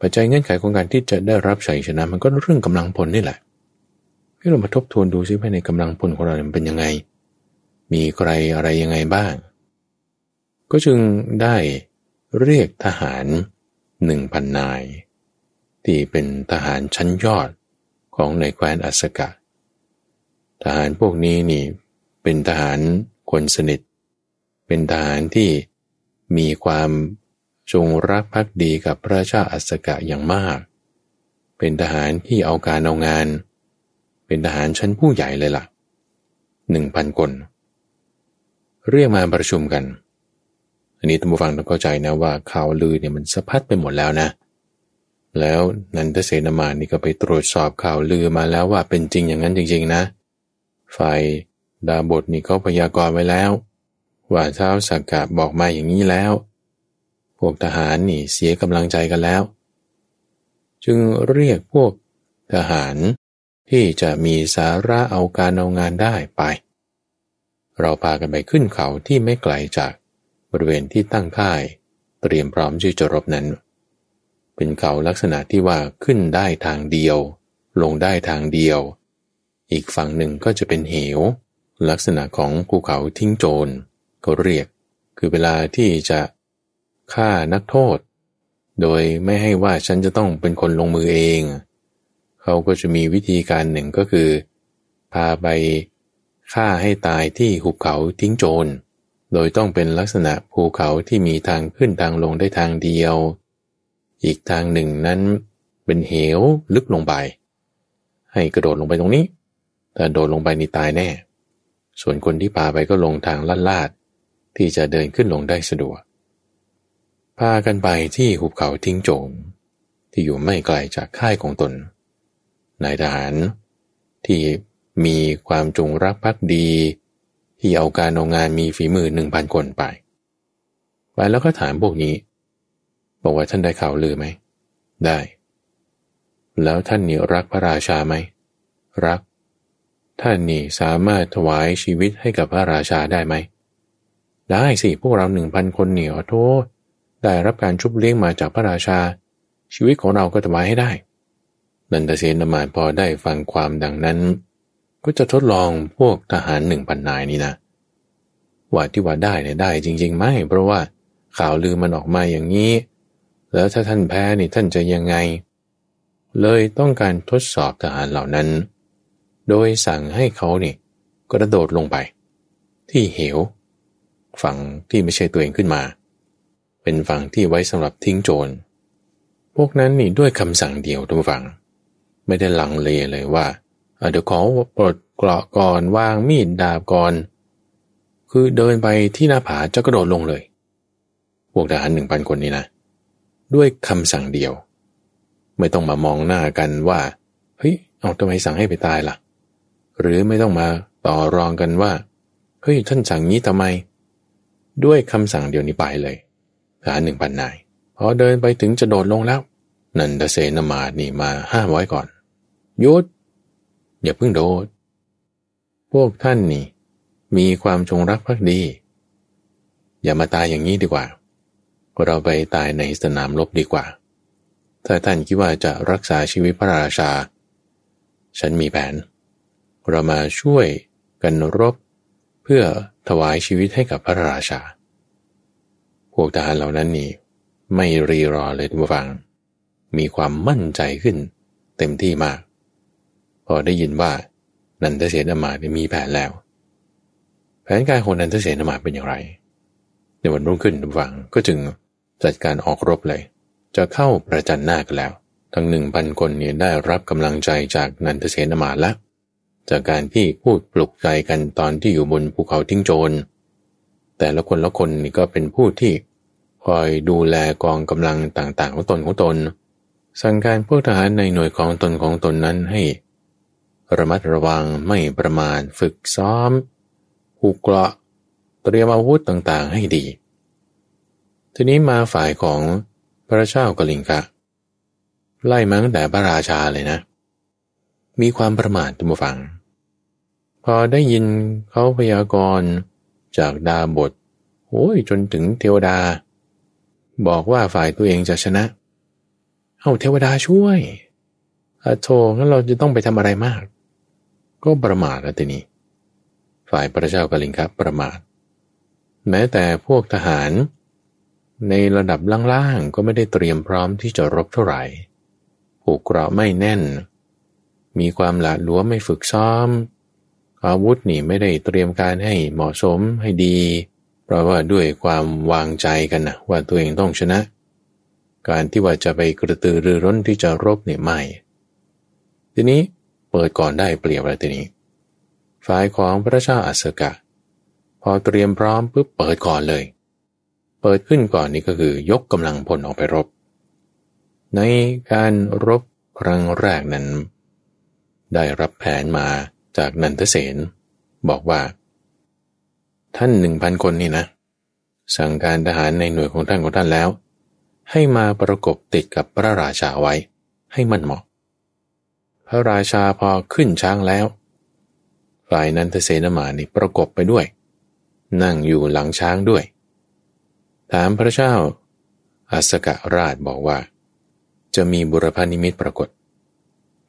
ปัจจัยเงื่อนไขของการที่จะได้รับชัยชนะ มันก็เรื่องกำลังพลนี่แหละ ให้เรามาทบทวนดูซิภายในกำลังพลของเราเป็นยังไง มีใครอะไรยังไงบ้าง ก็จึงได้เรียกทหารหนึ่งพันนาย ที่เป็นทหารชั้นยอดของในแคว้นอัสกะ ทหารพวกนี้นี่เป็นทหารคนสนิท เป็นทหารที่มีความจงรักภักดีกับพระเจ้าอัสกะอย่างมาก เป็นทหารที่เอาการเอางาน เป็นทหารชั้นผู้ใหญ่เลยละ่ะหนึ่งพันคน เรียกมาประชุมกัน อันนี้ท่านผู้ฟังต้องเข้าใจนะว่าข่าวลือเนี่ยมันสะพัดไปหมดแล้วนะ แล้วนันทเสนามานี่ก็ไปตรวจสอบข่าวลือมาแล้วว่าเป็นจริงอย่างนั้นจริง ๆ นะ ฝ่ายดาบทนี่เขาพยากรณ์ไว้แล้ว ว่าเท้าสักกะบอกมาอย่างนี้แล้ว พวกทหารนี่เสียกำลังใจกันแล้ว จึงเรียกพวกทหาร ที่จะมีสาระเอาการเอางานได้ไป เราพากันไปขึ้นเขาที่ไม่ไกลจากบริเวณที่ตั้งค่าย เตรียมพร้อมที่จะรบนั้น เป็นเขาลักษณะที่ว่าขึ้นได้ทางเดียว ลงได้ทางเดียว อีกฝั่งหนึ่งก็จะเป็นเหว ลักษณะของภูเขาทิ้งโจรก็เรียก คือเวลาที่จะฆ่านักโทษ โดยไม่ให้ว่าฉันจะต้องเป็นคนลงมือเอง เขาก็จะมีวิธีการหนึ่งก็คือ พาไปฆ่าให้ตายที่หุบเขาทิ้งโจร โดยต้องเป็นลักษณะภูเขาที่มีทางขึ้นทางลงได้ทางเดียว อีกทางหนึ่งนั้นเป็นเหวลึกลงไป ให้กระโดดลงไปตรงนี้ แต่โดดลงไปนี่ตายแน่ ส่วนคนที่พาไปก็ลงทางลาดลาดที่จะเดินขึ้นลงได้สะดวก พากันไปที่หุบเขาทิ้งโจมที่อยู่ไม่ไกลจากค่ายของตน นายทหาร ที่มีความจงรักภักดี ที่เอาการเอางานมีฝีมือหนึ่งพันคนไป ไปแล้วก็ถามพวกนี้ บอกว่าท่านได้ข่าวลือไหม ได้ แล้วท่านนี่รักพระราชาไหม รัก ท่านนี่สามารถถวายชีวิตให้กับพระราชาได้ไหม ได้สิ พวกเราหนึ่งพันคนเหนียวโทษได้รับการชุบเลี้ยงมาจากพระราชา ชีวิตของเราก็ถวายให้ได้ นันทเสนมาพอได้ฟังความดังนั้น ก็จะทดลองพวกทหารหนึ่งพันนายนี้นะว่าที่ว่าได้เนี่ยได้จริง ๆ ไหมเพราะว่าข่าวลือมันออกมาอย่างนี้ แล้วถ้าท่านแพ้นี่ท่านจะยังไง เลยต้องการทดสอบทหารเหล่านั้น โดยสั่งให้เขานี่กระโดดลงไป ที่เหว ฝั่งที่ไม่ใช่ตัวเองขึ้นมา เป็นฝั่งที่ไว้สำหรับทิ้งโจร พวกนั้นนี่ด้วยคำสั่งเดียวทุกฝั่ง ไม่ได้ลังเลเลยว่าเดี๋ยวขอปลดเกราะก่อนวางมีดดาบก่อน คือเดินไปที่หน้าผาจะกระโดดลงเลย พวกทหารหนึ่งพันคนนี้นะ ด้วยคำสั่งเดียว ไม่ต้องมามองหน้ากันว่าเฮ้ยเอาทำไมสั่งให้ไปตายละ่ะ หรือไม่ต้องมาต่อรองกันว่าเฮ้ยท่านสั่งนี้ทำไม ด้วยคำสั่งเดียวนี้ไปเลยทหารหนึ่งพันนายพอเดินไปถึงจะโดดลงแล้ว นันทเสนมาดนี่มาห้ามไว้ก่อน ยุด อย่าเพิ่งโดด พวกท่านนี่ มีความจงรักภักดี อย่ามาตายอย่างนี้ดีกว่า เราไปตายในสนามรบดีกว่า ถ้าท่านคิดว่าจะรักษาชีวิตพระราชา ฉันมีแผน เรามาช่วยกันรบ เพื่อถวายชีวิตให้กับพระราชา พวกทหารเหล่านั้นนี่ ไม่รีรอเลยทุกฝัง มีความมั่นใจขึ้นเต็มที่มาก อได้ยินว่า นันทเสนามาเนี่ยมีแผนแล้ว แผนการของนันทเสนามาเป็นอย่างไร ในวันรุ่งขึ้นฝังก็จึงจัดการออกรบเลย จะเข้าประจันหน้ากันแล้ว ทั้งหนึ่งพันคนเนี่ยได้รับกำลังใจจากนันทเสนามาแล้วจากการที่พูดปลุกใจกันตอนที่อยู่บนภูเขาทิ้งโจร แต่ละคนละคนนี่ก็เป็นผู้ที่คอยดูแลกองกำลังต่างๆของตนของตน สั่งการพวกทหารในหน่วยของตนของตนนั้นให้ ระมัดระวังไม่ประมาทฝึกซ้อมผูกเกราะเตรียมอาวุธต่างๆให้ดี ทีนี้มาฝ่ายของพระเจ้ากลิงกะ ไล่มาตั้งแต่พระราชาเลยนะ มีความประมาทตุมฟัง พอได้ยินเขาพยากรณ์จากดาบทโอ้ยจนถึงเทวดา บอกว่าฝ่ายตัวเองจะชนะ เอาเทวดาช่วยอโทงั้นเราจะต้องไปทำอะไรมาก ก็ประมาทแล้วทีนี้ ฝ่ายพระเจ้ากลิงครับประมาท แม้แต่พวกทหาร ในระดับล่างๆก็ไม่ได้เตรียมพร้อมที่จะรบเท่าไหร่ผูกเกราะไม่แน่น มีความหละหลวมไม่ฝึกซ้อม อาวุธนี่ไม่ได้เตรียมการให้เหมาะสมให้ดี เพราะว่าด้วยความวางใจกันนะว่าตัวเองต้องชนะ การที่ว่าจะไปกระตือรือร้นที่จะรบเนี่ยไม่ ทีนี้ เปิดก่อนได้เปรียบอะไรทีนี้ ฝ่ายของพระเจ้าอัสกะ พอเตรียมพร้อมปุ๊บเปิดก่อนเลย เปิดขึ้นก่อนนี่ก็คือยกกำลังพลออกไปรบ ในการรบครั้งแรกนั้น ได้รับแผนมาจากนันทเสนบอกว่า ท่านหนึ่งพันคนนี่นะ สั่งการทหารในหน่วยของท่านของท่านแล้ว ให้มาประกบติดกับพระราชาไว้ ให้มันเหมาะ พระราชาพอขึ้นช้างแล้วฝ่ายนันทเสนมานี่ประกบไปด้วย นั่งอยู่หลังช้างด้วย ถามพระเจ้าอาสกะราชบอกว่า จะมีบุรพานิมิตปรากฏ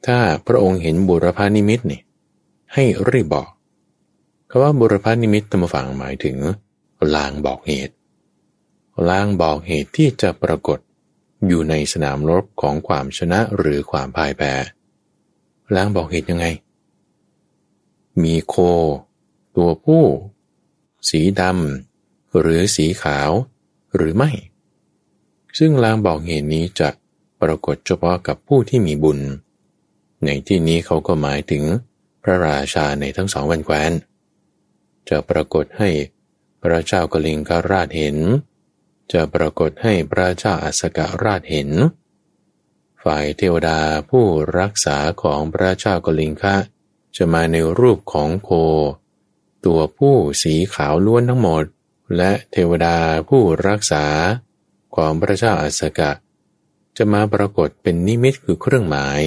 ถ้าพระองค์เห็นบุรพานิมิตนี่ให้รีบบอกคำว่าบุรพานิมิตธรรมฝังหมายถึง ลางบอกเหตุ ลางบอกเหตุที่จะปรากฏอยู่ในสนามรบของความชนะหรือความพ่ายแพ้ ลางบอกเหตุยังไง มีโค ตัวผู้ สีดำหรือสีขาวหรือไม่ ซึ่งลางบอกเหตุนี้จะปรากฏเฉพาะกับผู้ที่มีบุญ ในที่นี้เขาก็หมายถึงพระราชาในทั้งสองวันแคว้น จะปรากฏให้พระเจ้ากลิงกราชเห็น จะปรากฏให้พระเจ้าอัสกราชเห็น ฝ่ายเทวดาผู้รักษาของพระเจ้ากลิงคะ จะมาในรูปของโค ตัวผู้สีขาวล้วนทั้งหมด และเทวดาผู้รักษาของพระเจ้าอัสกะ จะมาปรากฏเป็นนิมิตคือเครื่องหมาย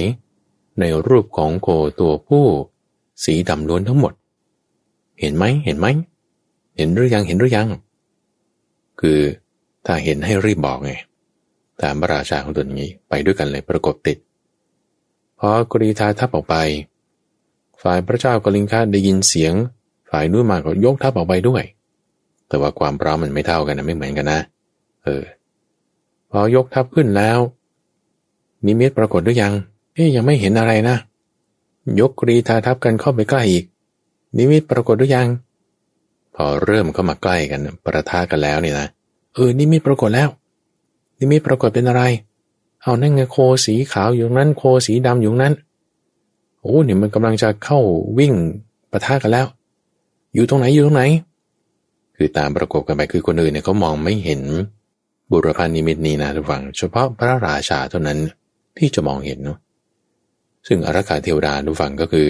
ในรูปของโคตัวผู้ สีดำล้วนทั้งหมด เห็นไหมเห็นไหม เห็นหรือยังเห็นหรือยัง คือถ้าเห็นให้รีบบอกไง ตามพระราชาของตัวนี้ไปด้วยกันเลยประกบติด พอกรีธาทัพออกไป ฝ่ายพระเจ้ากลิงคาได้ยินเสียง ฝ่ายนู้นมาก็ยกทัพออกไปด้วย แต่ว่าความพร้อมมันไม่เท่ากันนะไม่เหมือนกันนะ เออ พอยกทัพขึ้นแล้ว นิมิตปรากฏด้วยยัง เอ๊ยยังไม่เห็นอะไรนะ ยกกรีธาทัพกันเข้าไปใกล้อีก นิมิตปรากฏด้วยยัง พอเริ่มเข้ามาใกล้กันปะทะกันแล้วเนี่ยนะ เออนิมิตปรากฏแล้ว นิมิตปรากฏเป็นอะไร เอานั่นไงโคสีขาวอยู่นั้น โคสีดำอยู่นั้น โอ้เนี่ยมันกำลังจะเข้าวิ่งปะทะกันแล้ว อยู่ตรงไหนอยู่ตรงไหน คือตามประกบกันไปคือคนอื่นเนี่ยเขามองไม่เห็น บุรพานิมิตนี้นะทุกฝัง เฉพาะพระราชาเท่านั้นที่จะมองเห็นเนาะซึ่งอารักขาเทวดาทุกฝังก็คือ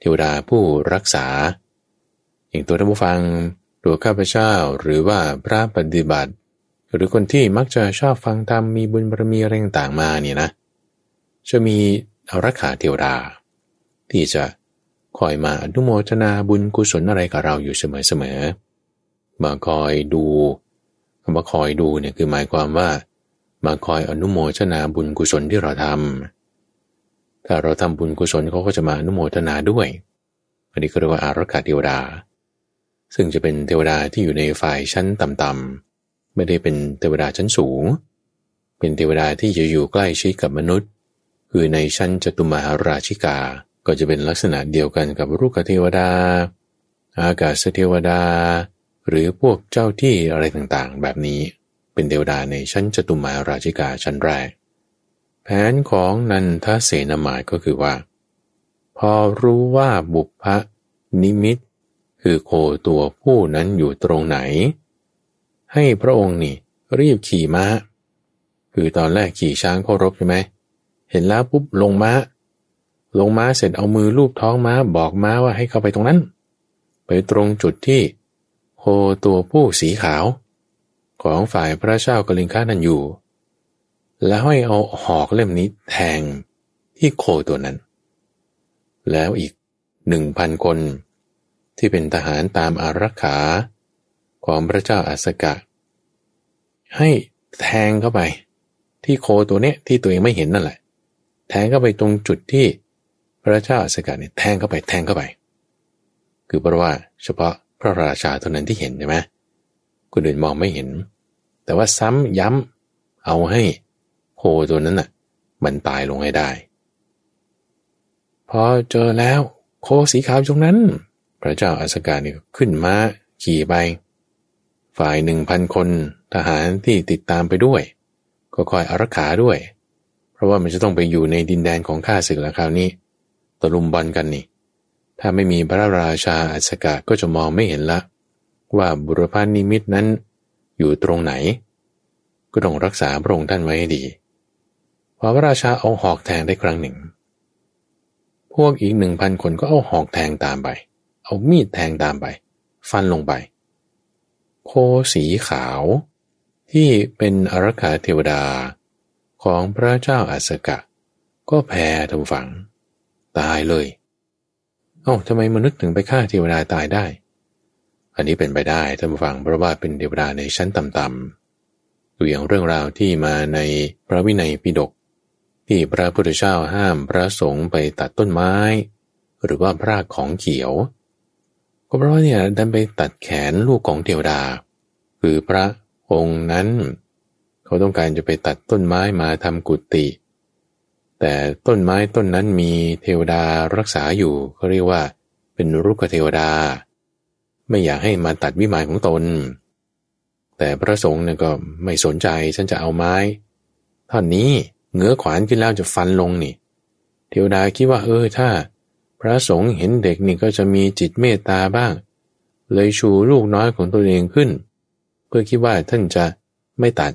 เทวดาผู้รักษา อย่างตัวท่านผู้ฟังตัวข้าพเจ้าหรือว่าพระปฏิบัติ หรือคนที่มักจะชอบฟังธรรมมีบุญบารมีอะไรต่างๆมาเนี่ยนะ จะมีอารักขาเทวดา ที่จะคอยมาอนุโมทนาบุญกุศลอะไรกับเราอยู่เสมอๆมาคอยดูคำว่าคอยดูเนี่ยคือหมายความว่า มาคอยอนุโมทนาบุญกุศลที่เราทำถ้าเราทำบุญกุศลเขาก็จะมาอนุโมทนาด้วย อันนี้ก็เรียกว่าอารักขาเทวดา ซึ่งจะเป็นเทวดาที่อยู่ในฝ่ายชั้นต่ำๆ ไม่ได้เป็นเทวดาชั้นสูง เป็นเทวดาที่จะอยู่ใกล้ชิดกับมนุษย์ คือในชั้นจตุมหาราชิกา ก็จะเป็นลักษณะเดียวกันกับรุกเทวดา อากาศเทวดา หรือพวกเจ้าที่อะไรต่างๆ แบบนี้ เป็นเทวดาในชั้นจตุมาราชิกาชั้นแรก แผนของนันทเสนามายก็คือว่า พอรู้ว่าบุพพนิมิต คือโคตัวผู้นั้นอยู่ตรงไหน ให้พระองค์นี่รีบขี่ม้า คือตอนแรกขี่ช้างเข้ารบใช่ไหมเห็นแล้วปุ๊บลงม้า ลงม้าเสร็จเอามือลูบท้องม้าบอกม้าว่าให้เข้าไปตรงนั้น ไปตรงจุดที่โคตัวผู้สีขาว ของฝ่ายพระเจ้ากลิงค้านั่นอยู่ แล้วให้เอาหอกเล่มนี้แทงที่โคตัวนั้น แล้วอีกหนึ่งพันคน ที่เป็นทหารตามอารักขา ของพระเจ้าอาสกะ ให้แทงเข้าไป ที่โคตัวเนี้ยที่ตัวเองไม่เห็นนั่นแหละ แทงเข้าไปตรงจุดที่พระเจ้าสกัดเนี่ยแทงเข้าไปแทงเข้าไป คือเพราะว่าเฉพาะพระราชาเท่านั้นที่เห็นใช่ไหมคนอื่นมองไม่เห็น แต่ว่าซ้ำย้ำเอาให้โคตัวนั้นน่ะ มันตายลงให้ได้ พอเจอแล้วโคสีขาวตรงนั้น พระเจ้าอัสกาเนี่ยขึ้นมาขี่ไป ฝ่ายหนึ่งพันคนทหารที่ติดตามไปด้วย ก็คอยอารักขาด้วย เพราะว่ามันจะต้องไปอยู่ในดินแดนของข้าศึกแล้วคราวนี้ตะลุมบอลกันนี่ ถ้าไม่มีพระราชาอัศกาก็จะมองไม่เห็นละ ว่าบุรพานิมิตนั้นอยู่ตรงไหน ก็ต้องรักษาพระองค์ท่านไว้ให้ดีพอพระราชาเอาหอกแทงได้ครั้งหนึ่ง พวกอีกหนึ่งพันคนก็เอาหอกแทงตามไป เอามีดแทงตามไป ฟันลงไป โคสีขาว ที่เป็นอรคาเทวดาของพระเจ้าอัสกะ ก็แพ้ทำฝัง ตายเลยเอ้าทำไมมนุษย์ถึงไปฆ่าเทวดาตายได้ อันนี้เป็นไปได้ท่านผู้ฟังเพราะว่าเป็นเทวดาในชั้นต่ำๆตัวอย่างเรื่องราวที่มาในพระวินัยปิฎกที่พระพุทธเจ้าห้ามพระสงฆ์ไปตัดต้นไม้ หรือว่าพรากของเขียว ก็เพราะเนี่ยดันไปตัดแขนลูกของเทวดา คือพระองค์นั้น เขาต้องการจะไปตัดต้นไม้มาทำกุฏิแต่ต้นไม้ต้นนั้นมีเทวดารักษาอยู่เขาเรียกว่า เป็นรุกขเทวดา ไม่อยากให้มาตัดวิมานของตน แต่พระสงฆ์เนี่ยก็ไม่สนใจฉันจะเอาไม้ท่อนนี้เงื้อขวานขึ้นแล้วจะฟันลงนี่ เทวดาคิดว่าเออถ้า ระสงฆ์เห็นเด็กนี่ก็จะมีจิตเมตตาบ้าง เลยชูลูกน้อยของตัวเองขึ้น เพื่อคิดว่าท่านจะไม่ตัด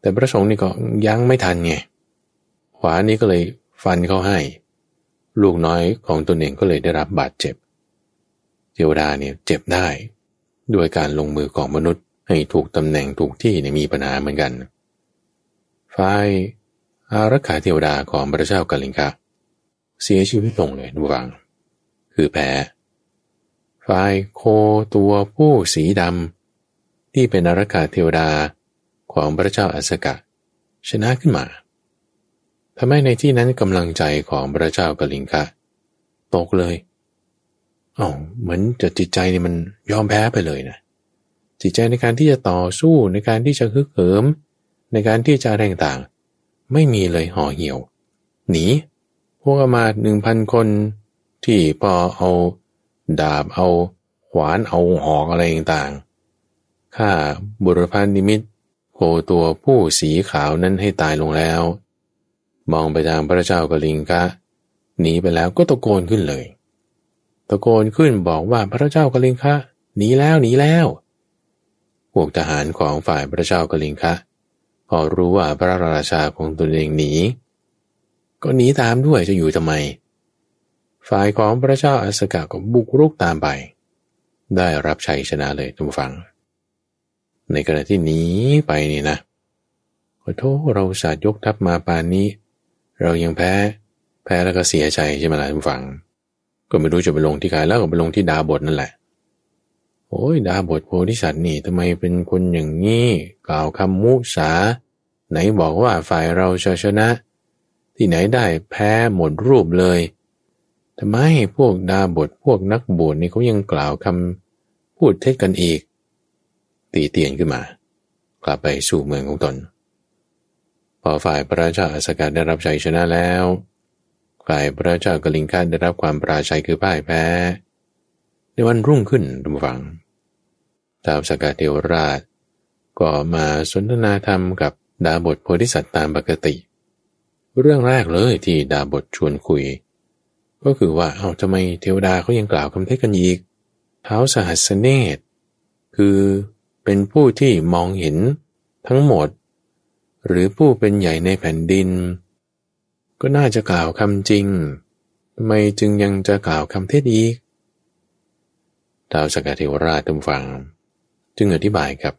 แต่พระสงฆ์นี่ก็ยั้งไม่ทันไงขวานี้ก็เลยฟันเขาให้ ลูกน้อยของตนเองก็เลยได้รับบาดเจ็บ เทวดาเนี่ยเจ็บได้ ด้วยการลงมือของมนุษย์ให้ถูกตำแหน่งถูกที่เนี่ยมีปัญหาเหมือนกันฝ่ายอารักขาเทวดาของพระเจ้ากาลิงกะ เสียชีวิตลงเลยดูฟัง คือแพ้ฝ่ายโคตัวผู้สีดำที่เป็นอารักขาเทวดาของพระเจ้าอัสกะ ชนะขึ้นมาทำให้ในที่นั้นกำลังใจของพระเจ้ากลิงกะตกเลยอ๋อเหมือนจะจิตใจนี่มันยอมแพ้ไปเลยนะ จิตใจในการที่จะต่อสู้ในการที่จะฮึกเหิม ในการที่จะแรงต่าง ไม่มีเลยห่อเหี่ยว หนี พวกมาหนึ่งพันคนที่พอเอา ดาบเอา ขวานเอาหอกอะไรต่างข้าบุรพันนิมิตโคตัวผู้สีขาวนั้นให้ตายลงแล้ว มองไปทางพระเจ้ากลิงกะหนีไปแล้วก็ตะโกนขึ้นเลย ตะโกนขึ้นบอกว่าพระเจ้ากลิงคะหนีแล้วหนีแล้วพวกทหารของฝ่ายพระเจ้ากลิงคะพอรู้ว่าพระราชาของตนเองหนี ก็หนีตามด้วยจะอยู่ทำไม ฝ่ายของพระเจ้าอัสกะก็บุกรุกตามไป ได้รับชัยชนะเลยทุกฝัง ในขณะที่หนีไปนี่นะขอโทษเราสาดยกทัพมาปานนี้ เรายังแพ้ แพ้แล้วก็เสียใจใช่ไหมล่ะทุกฝัง ก็ไม่รู้จะไปลงที่ใครแล้วก็ไปลงที่ดาบทนั่นแหละโอ้ยดาบทโพธิสัตว์นี่ทำไมเป็นคนอย่างนี้ กล่าวคำมุสา ไหนบอกว่าฝ่ายเราจะชนะ ที่ไหนได้แพ้หมดรูปเลยทำไมพวกดาบทพวกนักบวชนี่เขายังกล่าวคำพูดเท็จกันอีก ตีเตียนขึ้นมา กลับไปสู่เมืองของตน พอฝ่ายพระเจ้าอสกัดได้รับชัยชนะแล้ว ฝ่ายพระเจ้ากลิงคันได้รับความปราชัยคือพ่ายแพ้ ในวันรุ่งขึ้นดูฟังท้าวสกาเทวราช ก็มาสนทนาธรรมกับดาบทโพธิสัตว์ตามปกติเเรื่องแรกเลยที่ดาบทชวนคุย ก็คือว่าเอาทำไมเทวดาเขายังกล่าวคำเทศกันอีกเท้าสหัสเนตคือเป็นผู้ที่มองเห็นทั้งหมด หรือผู้เป็นใหญ่ในแผ่นดิน ก็น่าจะกล่าวคำจริงทำไมจึงยังจะกล่าวคำเทศอีกท้าวสกาเทวราชตุ้มฟัง จึงอธิบายกับ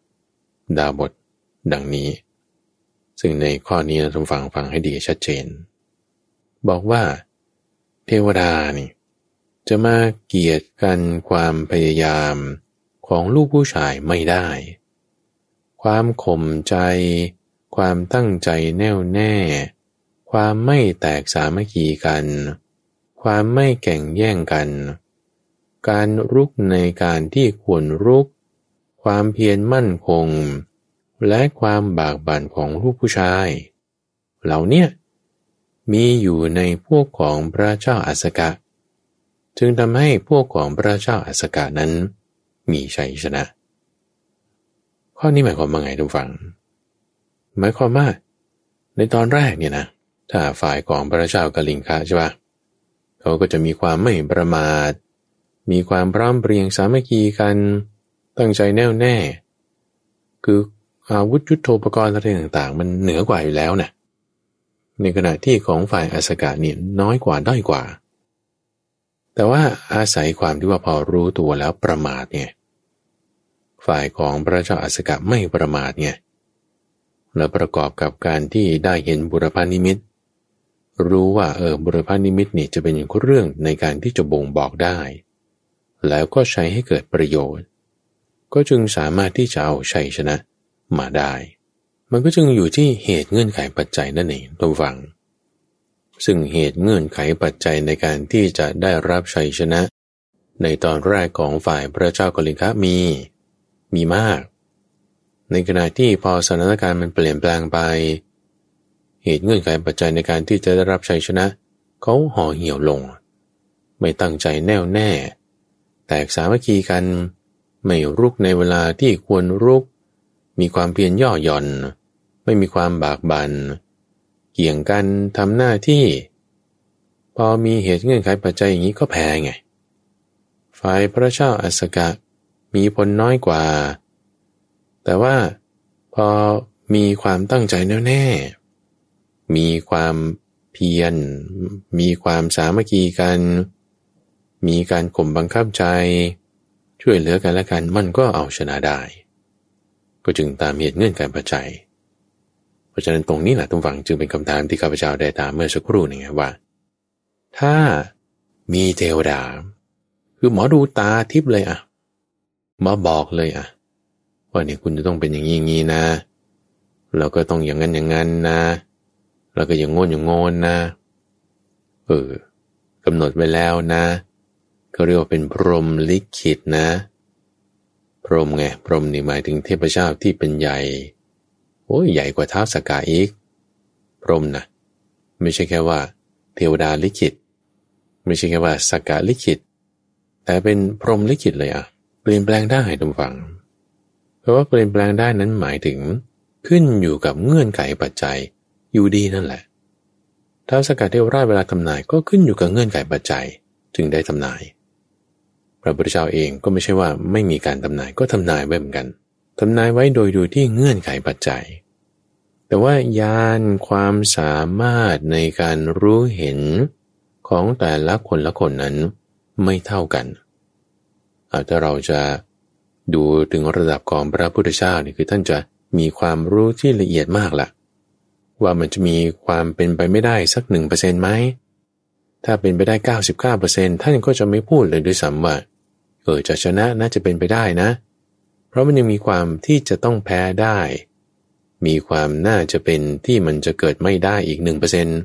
ดาบทดังนี้ ซึ่งในข้อนี้เราต้องฟังฟังให้ดีชัดเจน บอกว่า เทวดานี่ จะมาเกียรติกันความพยายามของลูกผู้ชายไม่ได้ ความข่มใจ ความตั้งใจแน่วแน่ ความไม่แตกสามัคคีกัน ความไม่แข่งแย่งกัน การรุกในการที่ควรรุก ความเพียรมั่นคง และความบากบั่นของลูกผู้ชาย เหล่านี้มีอยู่ในพวกของพระเจ้าอัสกะ จึงทำให้พวกของพระเจ้าอัสกะนั้นมีชัยชนะ ข้อนี้หมายความว่าไงทุกฝัง หมายความว่าในตอนแรกเนี่ยนะ ถ้าฝ่ายของพระเจ้ากลิงคะใช่ปะเขาก็จะมีความไม่ประมาท มีความพร้อมเพรียงสามัคคีกัน ตั้งใจแน่วแน่ คือ อาวุธยุโทโธปกรณ์อะไรต่างๆ มันเหนือกว่าอยู่แล้วนะในขณะที่ของฝ่ายอสกาเนี่ยน้อยกว่าด้อยกว่า แต่ว่าอาศัยความที่ว่าพอรู้ตัวแล้วประมาทเนี่ยฝ่ายของพระเจ้าอสกะไม่ประมาทไงแล้วประกอบกับการที่ได้เห็นบุรพานิมิต รู้ว่าเออบุรพานิมิตนี่จะเป็นเรื่องในการที่จะบ่งบอกได้ แล้วก็ใช้ให้เกิดประโยชน์ ก็จึงสามารถที่จะเอาชัยชนะ มาได้ มันก็จึงอยู่ที่เหตุเงื่อนไขปัจจัยนั่นเองตัวฟัง ซึ่งเหตุเงื่อนไขปัจจัยในการที่จะได้รับชัยชนะ ในตอนแรกของฝ่ายพระเจ้ากลิคะมี มีมาก ในขณะที่พอสถานการณ์มันเปลี่ยนแปลงไป เหตุเงื่อนไขปัจจัยในการที่จะได้รับชัยชนะ เขาห่อเหี่ยวลง ไม่ตั้งใจแน่วแน่ แตกสามัคคีกันไม่รุกในเวลาที่ควรรุก มีความเพียรย่อหย่อน ไม่มีความบากบันเกี่ยงกันทำหน้าที่ พอมีเหตุเงื่อนไขปัจจัยอย่างนี้ก็แพ้ไง ฝ่ายพระเจ้าอัสกะมีผลน้อยกว่า แต่ว่าพอมีความตั้งใจแน่วแน่ มีความเพียร มีความสามัคคีกัน มีการข่มบังคับใจ ช่วยเหลือกันและกันมันก็เอาชนะได้ ก็จึงตามเหตุเงื่อนการปัจจัย เพราะฉะนั้นตรงนี้แหละทุกฝังจึงเป็นคำถามที่ข้าพเจ้าได้ตามเมื่อสักครู่นี่ว่า ถ้ามีเทวดา คือหมอดูตาทิพย์เลยอะมาบอกเลยอะว่าเนี่ยคุณจะต้องเป็นอย่างนี้อย่างนี้นะเราก็ต้องอย่างนั้นอย่างนั้นนะ แล้วก็อย่างงนอย่างงนนะเออกำหนดไว้แล้วนะเขาเรียกว่าเป็นพรหมลิขิตนะ พรหมไงพรหมนี่หมายถึงเทพเจ้าที่เป็นใหญ่ โอ้ยใหญ่กว่าเท้าสกกาอีก พรหมนะไม่ใช่แค่ว่า เทวดาลิขิต ไม่ใช่แค่ว่าสกกาลิขิต แต่เป็นพรหมลิขิตเลยอะเปลี่ยนแปลงได้ทุกฝัง เพราะว่าเปลี่ยนแปลงได้นั้นหมายถึง ขึ้นอยู่กับเงื่อนไขปัจจัยอยู่ดีนั่นแหละท้าวสกัดเทวราชเวลาทำนายก็ขึ้นอยู่กับเงื่อนไขปัจจัยถึงได้ทำนาย พระพุทธเจ้าเองก็ไม่ใช่ว่าไม่มีการทำนายก็ทำนายไว้เหมือนกันทำนายไว้โดยดูที่เงื่อนไขปัจจัย แต่ว่ายานความสามารถในการรู้เห็นของแต่ละคนละคนนั้นไม่เท่ากันอาจจะเราจะดูถึงระดับของพระพุทธเจ้านี่คือท่านจะมีความรู้ที่ละเอียดมากละว่ามันจะมีความเป็นไปไม่ได้สักหนึ่งเปอร์เซ็นต์ไหมถ้าเป็นไปได้เก้าสิบเก้าเปอร์เซ็นต์ท่านก็จะไม่พูดเลยด้วยซ้ำว่า เออจะชนะน่าจะเป็นไปได้นะ เพราะมันยังมีความที่จะต้องแพ้ได้ มีความน่าจะเป็นที่มันจะเกิดไม่ได้อีกหนึ่งเปอร์เซ็นต์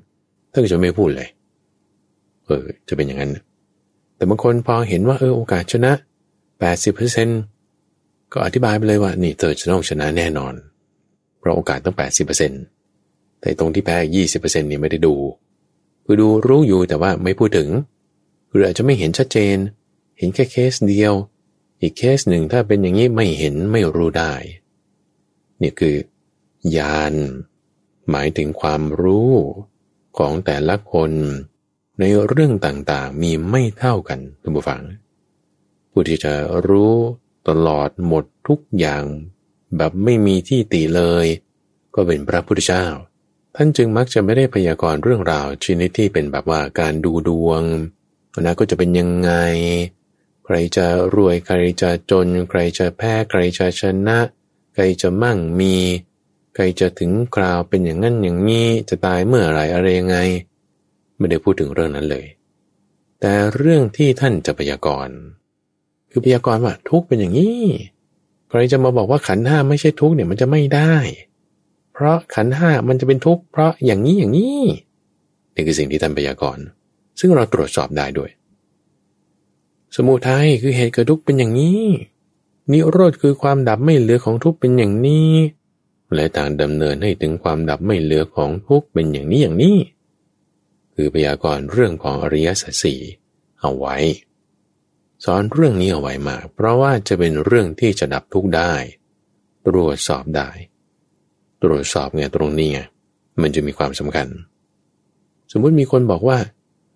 ท่านก็จะไม่พูดเลย เออ จะเป็นอย่างนั้น แต่บางคนพอเห็นว่าเออโอกาสชนะ80%ก็อธิบายไปเลยว่า นี่เธอจะต้องชนะแน่นอน เพราะโอกาสต้อง80%แต่ตรงที่แพ้20%นี่ไม่ได้ดู คือดูรู้อยู่แต่ว่าไม่พูดถึง หรืออาจจะไม่เห็นชัดเจน เห็นแค่เคสเดียว อีกเคสหนึ่งถ้าเป็นอย่างนี้ไม่เห็นไม่รู้ได้ นี่คือ ญาณหมายถึงความรู้ของแต่ละคนในเรื่องต่างๆมีไม่เท่ากันทุกผู้ฟัง ผู้ที่จะรู้ตลอดหมดทุกอย่าง แบบไม่มีที่ติเลย ก็เป็นพระพุทธเจ้า ท่านจึงมักจะไม่ได้พยากรณ์เรื่องราวชนิดที่เป็นแบบว่าการดูดวงนะก็จะเป็นยังไง ใครจะรวยใครจะจน ใครจะแพ้ใครจะชนะ ใครจะมั่งมี ใครจะถึงคราวเป็นอย่างนั้นอย่างนี้จะตายเมื่อไรอะไรยังไง ไม่ได้พูดถึงเรื่องนั้นเลย แต่เรื่องที่ท่านจะพยากรณ์คือพยากรณ์ว่าทุกเป็นอย่างนี้ใครจะมาบอกว่าขันห้าไม่ใช่ทุกเนี่ยมันจะไม่ได้ เพราะขันห้ามันจะเป็นทุกเพราะอย่างนี้อย่างนี้นี่คือสิ่งที่ท่านพยากรณ์ซึ่งเราตรวจสอบได้ด้วย สมุทัยคือเหตุเกิดทุกข์เป็นอย่างนี้ นิโรธคือความดับไม่เหลือของทุกข์เป็นอย่างนี้ และทางดำเนินให้ถึงความดับไม่เหลือของทุกข์เป็นอย่างนี้อย่างนี้ คือพยากรณ์เรื่องของอริยสัจสี่เอาไว้ สอนเรื่องนี้เอาไว้มาก เพราะว่าจะเป็นเรื่องที่จะดับทุกข์ได้ ตรวจสอบได้ ตรวจสอบไงตรงนี้ไงมันจะมีความสำคัญ สมมุติมีคนบอกว่า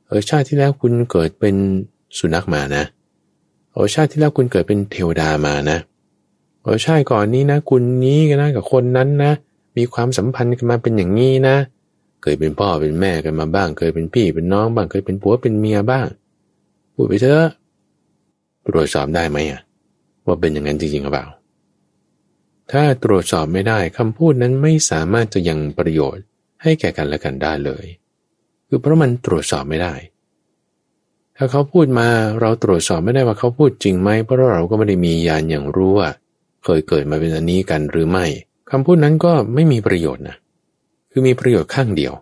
เออชาติที่แล้วคุณเกิดเป็น สุนัขมานะเอชาติที่แล้วคุณเกิดเป็นเทวดามานะเออใช่ก่อนนี้นะ คุณนี้กันนะกับคนนั้นนะ มีความสัมพันธ์กันมาเป็นอย่างนี้นะ เคยเป็นพ่อเป็นแม่กันมาบ้าง เคยเป็นพี่เป็นน้องบ้าง เคยเป็นผัวเป็นเมียบ้าง พูดไปเถอะตรวจสอบได้ไหมอะ ว่าเป็นอย่างนั้นจริงๆหรือเปล่า ถ้าตรวจสอบไม่ได้คำพูดนั้นไม่สามารถจะยังประโยชน์ให้แก่กันและกันได้เลย คือเพราะมันตรวจสอบไม่ได้ ถ้าเขาพูดมาเราตรวจสอบไม่ได้ว่าเขาพูดจริงไหมเพราะเราก็ไม่ได้มียานอย่างรู้ว่า เคยเกิดมาเป็นอันนี้กันหรือไม่คำพูดนั้นก็ไม่มีประโยชน์นะคือมีประโยชน์ข้างเดียว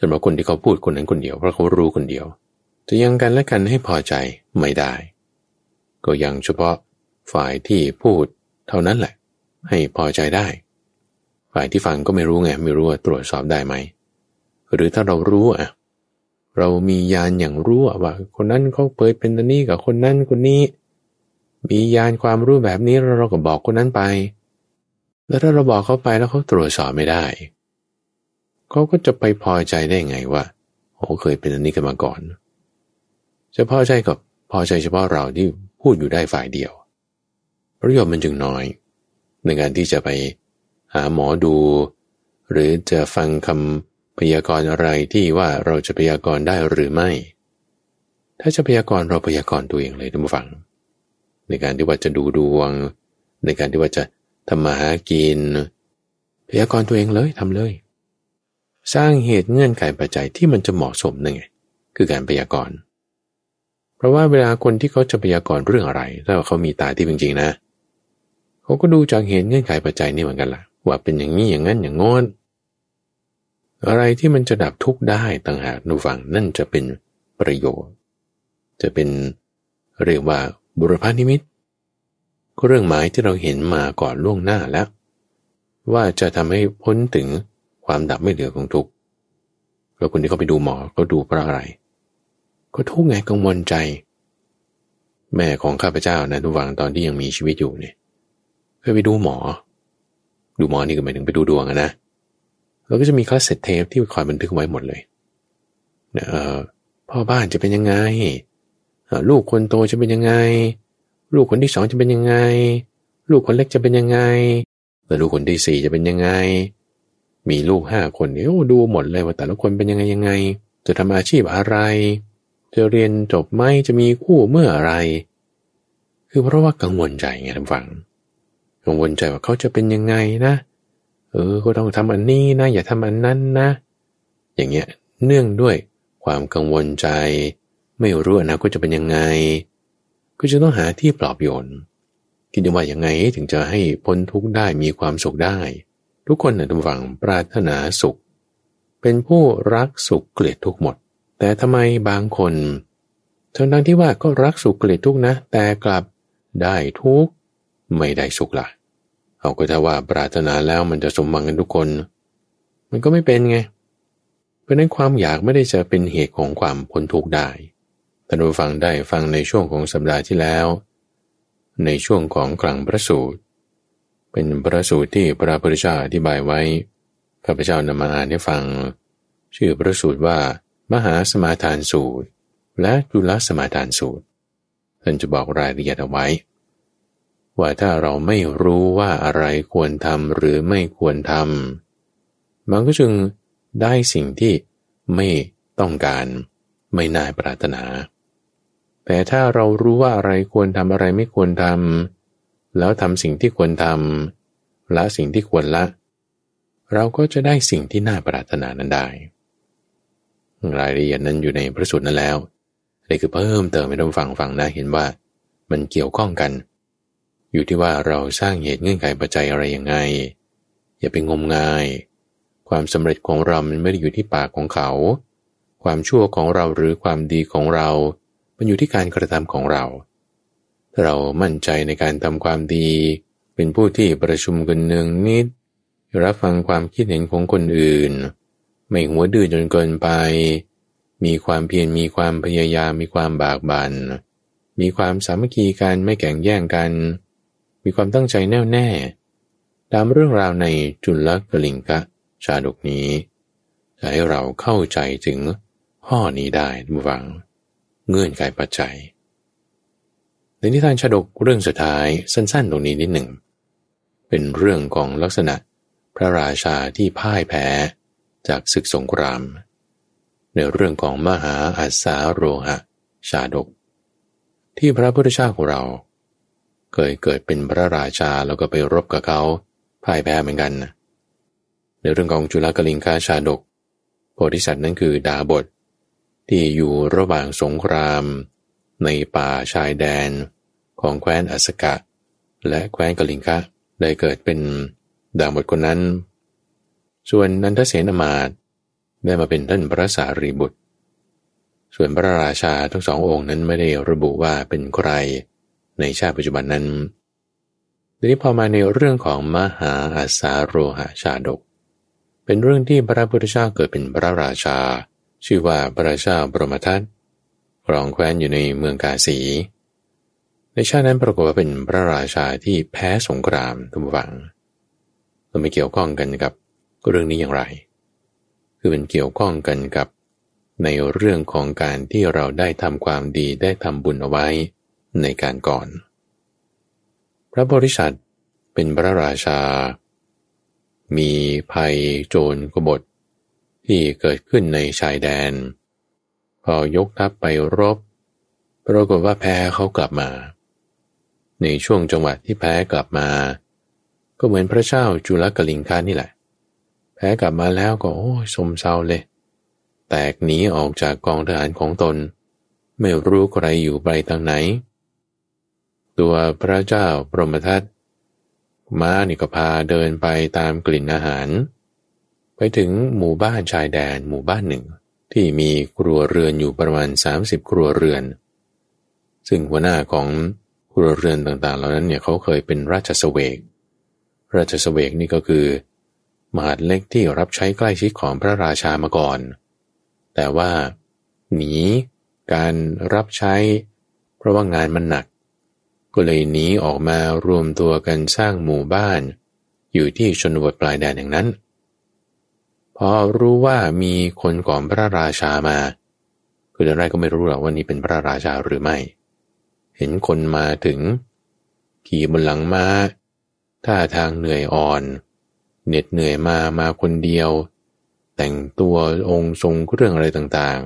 สำหรับคนที่เขาพูดคนนั้นคนเดียวเพราะเขารู้คนเดียวจะยังกันและกันให้พอใจไม่ได้ ก็ยังเฉพาะฝ่ายที่พูดเท่านั้นแหละ ให้พอใจได้ ฝ่ายที่ฟังก็ไม่รู้ไงไม่รู้ว่าตรวจสอบได้ไหม หรือถ้าเรารู้อะ เรามียานอย่างรู้ว่า คนนั้นเขาเปิดเป็นอันนี้กับคนนั้นคนนี้ มียานความรู้แบบนี้เราก็บอกคนนั้นไป แล้วถ้าเราบอกเขาไปแล้วเขาตรวจสอบไม่ได้เขาก็จะไปพอใจได้ไงว่าโอ้เคยเป็นอันนี้กันมาก่อน จะพอใจกับพอใจเฉพาะเราที่พูดอยู่ได้ฝ่ายเดียวประโยชน์มันจึงน้อย ในการที่จะไปหาหมอดู หรือจะฟังคำ พยากรณ์อะไรที่ว่าเราจะพยากรณ์ได้หรือไม่ ถ้าจะพยากรณ์เราพยากรณ์ตัวเองเลยท่านผู้ฟัง ในการที่ว่าจะดูดวง ในการที่ว่าจะทำมาหากิน พยากรณ์ตัวเองเลยทำเลย สร้างเหตุเงื่อนไขปัจจัยที่มันจะเหมาะสมนั่นไงคือการพยากรณ์เพราะว่าเวลาคนที่เขาจะพยากรณ์เรื่องอะไร ถ้าเขามีตาที่จริงๆนะ เขาก็ดูจากเหตุเงื่อนไขปัจจัยนี่เหมือนกันละ่ะ ว่าเป็นอย่างนี้อย่างนั้นอย่างงอน อะไรที่มันจะดับทุกข์ได้ต่างหากนูฟังนั่นจะเป็นประโยชน์ จะเป็นเรียกว่าบุรพานิมิตก็เรื่องหมายที่เราเห็นมาก่อนล่วงหน้าแล้ว ว่าจะทำให้พ้นถึงความดับไม่เหลือของทุกข์แล้วคนที่เขาไปดูหมอเขาดูเพราะอะไร ก็ทุกข์ไงกังวลใจ แม่ของข้าพเจ้านะทุกวังตอนที่ยังมีชีวิตอยู่เนี่ยเคยไปดูหมอ ดูหมอนี่ก็หมายถึงไปดูดวงนะ แล้วก็จะมีคลาสเซตเทปที่คอยบันทึกไว้หมดเลยเออพ่อบ้านจะเป็นยังไง ลูกคนโตจะเป็นยังไง ลูกคนที่สองจะเป็นยังไง ลูกคนเล็กจะเป็นยังไงแล้วลูกคนที่สี่จะเป็นยังไง มีลูกห้าคนเนี่ยดูหมดเลยว่าแต่ละคนเป็นยังไงยังไง จะทำอาชีพอะไร จะเรียนจบไหมจะมีคู่เมื่ออะไร คือเพราะว่ากังวลใจไงท่านฟัง กังวลใจว่าเขาจะเป็นยังไงนะเเออ ก็ต้องทำอันนี้นะ อย่าทำอันนั้นนะ อย่างเงี้ย เนื่องด้วยความกังวลใจ ไม่รู้อนาคตจะเป็นยังไง ก็จะต้องหาที่ปลอบโยนคิดว่าอย่างไงถึงจะให้พ้นทุกข์ได้มีความสุขได้ ทุกคนนะทุกฝังปรารถนาสุข เป็นผู้รักสุขเกลียดทุกหมด แต่ทำไมบางคนทั้งทั้งที่ว่าก็รักสุขเกลียดทุกนะ แต่กลับได้ทุกไม่ได้สุขละ่ะ เอาก็ถ้าว่าปรารถนาแล้วมันจะสมหวังกันทุกคน มันก็ไม่เป็นไง เพราะนั้นความอยากไม่ได้จะเป็นเหตุของความพ้นทุกข์ได้ท่านผู้ฟังได้ฟังในช่วงของสัปดาห์ที่แล้ว ในช่วงของกลางพระสูตร เป็นพระสูตรที่พระพุทธเจ้าอธิบายไว้ข้าพเจ้านำมาอ่านให้ฟัง ชื่อพระสูตรว่า มหาสมาทานสูตร และจุลสมาทานสูตรท่านจะบอกรายละเอียดเอาไว้ ว่าถ้าเราไม่รู้ว่าอะไรควรทำหรือไม่ควรทำมันก็จึงได้สิ่งที่ไม่ต้องการไม่น่าปรารถนา แต่ถ้าเรารู้ว่าอะไรควรทำอะไรไม่ควรทำแล้วทำสิ่งที่ควรทำละสิ่งที่ควรละ เราก็จะได้สิ่งที่น่าปรารถนานั้นได้ รายละเอียดนั้นอยู่ในพระสูตรนั้นแล้วนี่คือเพิ่มเติมให้ท่านฟังฟังนะเห็นว่ามันเกี่ยวข้องกัน อยู่ที่ว่าเราสร้างเหตุเงื่อนไขปัจจัยอะไรยังไง อย่าไปงมงาย ความสำเร็จของเรามันไม่ได้อยู่ที่ปากของเขา ความชั่วของเราหรือความดีของเรา มันอยู่ที่การกระทำของเราถ้าเรามั่นใจในการทำความดี เป็นผู้ที่ประชุมกันเนืองนิด รับฟังความคิดเห็นของคนอื่น ไม่หัวดื้อจนเกินไป มีความเพียรมีความพยายามมีความบากบัน่นมีความสามัคคีกันไม่แข่งแย่งกัน มีความตั้งใจแน่วแน่ ตามเรื่องราวในจุลกลิงกะ ชาดกนี้จะให้เราเข้าใจถึงข้อนี้ได้ทุกฝัง เงื่อนไขปัจจัย ในนิทานชาดกเรื่องสุดท้ายสั้นๆตรงนี้นิดหนึ่ง เป็นเรื่องของลักษณะพระราชาที่พ่ายแพ้จากศึกสงคราม ในเรื่องของมหาอัสาโรหะ ชาดก ที่พระพุทธเจ้าของเรา เคยเกิดเป็นพระราชาแล้วก็ไปรบกับเขาพ่ายแพ้เหมือนกัน ในเรื่องของจุลกลิงคาชาดก โพธิสัตว์นั้นคือดาบท ที่อยู่ระหว่างสงคราม ในป่าชายแดน ของแคว้นอัสกะ และแคว้นกลิงคะได้เกิดเป็นดาบทคนนั้น ส่วนนันทเสนมาตได้มาเป็นท่านพระสารีบุตร ส่วนพระราชาทั้งสององค์นั้นไม่ได้ระบุว่าเป็นใคร ในชาติปัจจุบันนั้นทีนี้พอมาในเรื่องของมหาอาสาโรหาชาดก เป็นเรื่องที่พระพุทธเจ้าเกิดเป็นพระราชา ชื่อว่าพระราชาบรมทัตรองแคว้นอยู่ในเมืองกาสี ในชาตินั้นปรากฏว่าเป็นพระราชาที่แพ้สงครามทุกฝังเราไม่เกี่ยวข้องกันกับเรื่องนี้อย่างไร คือเป็นเกี่ยวข้องกันกับในเรื่องของการที่เราได้ทำความดีได้ทำบุญเอาไว้ ในการก่อน พระบริษัทเป็นพระราชา มีภัยโจรกบฏที่เกิดขึ้นในชายแดน พอยกทัพไปรบ ปรากฏว่าแพ้เขากลับมา ในช่วงจังหวะที่แพ้กลับมา ก็เหมือนพระเจ้าจุลกลิงคานี่แหละ แพ้กลับมาแล้วก็โอ้สมเศร้าเลย แตกหนีออกจากกองทหารของตน ไม่รู้ใครอยู่ไปทางไหน ตัวพระเจ้าปรมทัตม้านี่ก็พาเดินไปตามกลิ่นอาหาร ไปถึงหมู่บ้านชายแดนหมู่บ้านหนึ่ง ที่มีครัวเรือนอยู่ประมาณ 30 ครัวเรือน ซึ่งหัวหน้าของครัวเรือนต่างๆ เหล่านั้นเนี่ยเขาเคยเป็นราชสเวก ราชสเวกนี่ก็คือ มหาดเล็กที่รับใช้ใกล้ชิดของพระราชามาก่อน แต่ว่าหนีการรับใช้ เพราะว่างานมันหนัก ก็เลยหนีออกมารวมตัวกันสร้างหมู่บ้าน อยู่ที่ชนบทปลายแดนอย่างนั้น พอรู้ว่ามีคนก่อนพระราชามา คืออะไรก็ไม่รู้หรอกว่านี่เป็นพระราชาหรือไม่ เห็นคนมาถึง ขี่บนหลังมา้า ท่าทางเหนื่อยอ่อน เหน็ดเหนื่อยมามาคนเดียว แต่งตัวองค์ทรงเครื่องอะไรต่าง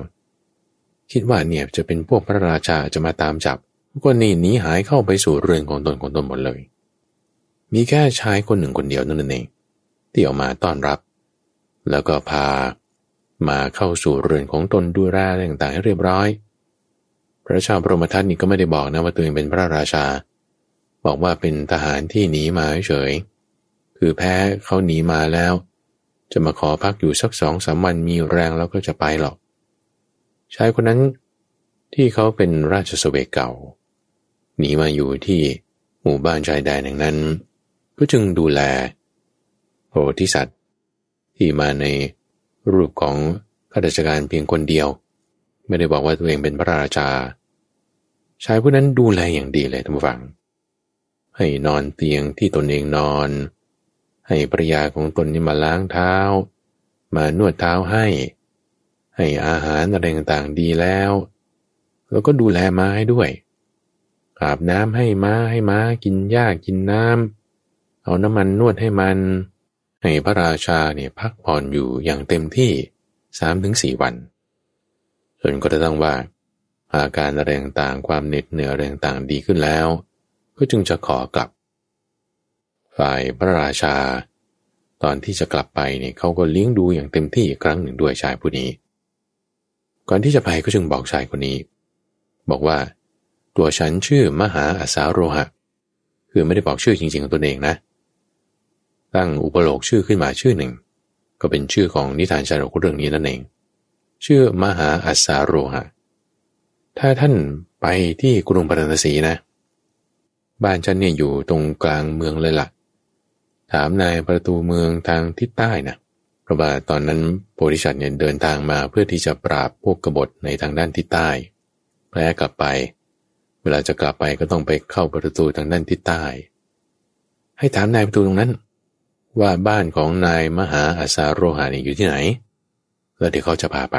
ๆ คิดว่าเนี่ยจะเป็นพวกพระราชาจะมาตามจับ ก็นี่หนีหายเข้าไปสู่เรือนของตนของตนหมดเลย มีแค่ชายคนหนึ่งคนเดียวนั่นเองที่ออกมาต้อนรับ แล้วก็พามาเข้าสู่เรือนของตนดูแลต่างๆให้เรียบร้อย พระชาพระมทัตนี่ก็ไม่ได้บอกนะว่าตัวเองเป็นพระราชา บอกว่าเป็นทหารที่หนีมาเฉย คือแพ้เขาหนีมาแล้ว จะมาขอพักอยู่สักสองสามวันมีแรงแล้วก็จะไปหรอก ชายคนนั้นที่เขาเป็นราชสเวกเก่า หนีมาอยู่ที่หมู่บ้านชายแดนแห่งนั้น ก็จึงดูแลโพธิสัตว์ ที่มาในรูปของข้าราชการเพียงคนเดียว ไม่ได้บอกว่าตัวเองเป็นพระราชาชายผู้นั้นดูแลอย่างดีเลยท่านผู้ฟัง ให้นอนเตียงที่ตนเองนอน ให้ภรยาของตนนี่มาล้างเท้า มานวดเท้าให้ ให้อาหารอะไรต่างๆดีแล้ว แล้วก็ดูแลมาให้ด้วย อาบน้ำให้ม้าให้ม้ากินหญ้ากินน้ำเอาน้ำมันนวดให้มัน ให้พระราชาเนี่ยพักผ่อนอยู่อย่างเต็มที่สามถึงสี่วันจนก็จะต้องว่า อาการอะไรต่างความเหน็ดเหนื่อยอะไรต่างดีขึ้นแล้ว ก็จึงจะขอกลับ ฝ่ายพระราชา ตอนที่จะกลับไปเนี่ยเขาก็เลี้ยงดูอย่างเต็มที่อีกครั้งหนึ่งด้วยชายผู้นี้ ก่อนที่จะไปก็จึงบอกชายคนนี้ บอกว่า ตัวฉันชื่อมหาอาสาโรหะ คือไม่ได้บอกชื่อจริงๆของตนเองนะ ตั้งอุปโลกชื่อขึ้นมาชื่อหนึ่ง ก็เป็นชื่อของนิทานชาดกเรื่องนี้นั่นเอง ชื่อมหาอาสาโรหะ ถ้าท่านไปที่กรุงปารณสีนะ บ้านฉันเนี่ยอยู่ตรงกลางเมืองเลยละ่ะ ถามนายประตูเมืองทางทิศใต้นะเพราะว่าตอนนั้นโพธิชัดเนี่ยเดินทางมาเพื่อที่จะปราบพวกกบฏในทางด้านทิศใต้แพ้กลับไป ลาจะกลับไปก็ต้องไปเข้าประตูทางด้านทิศใต้ ให้ถามนายประตูตรงนั้น ว่าบ้านของนายมหาอาสาโรหานี่อยู่ที่ไหน แล้วเดี๋ยวเขาจะพาไป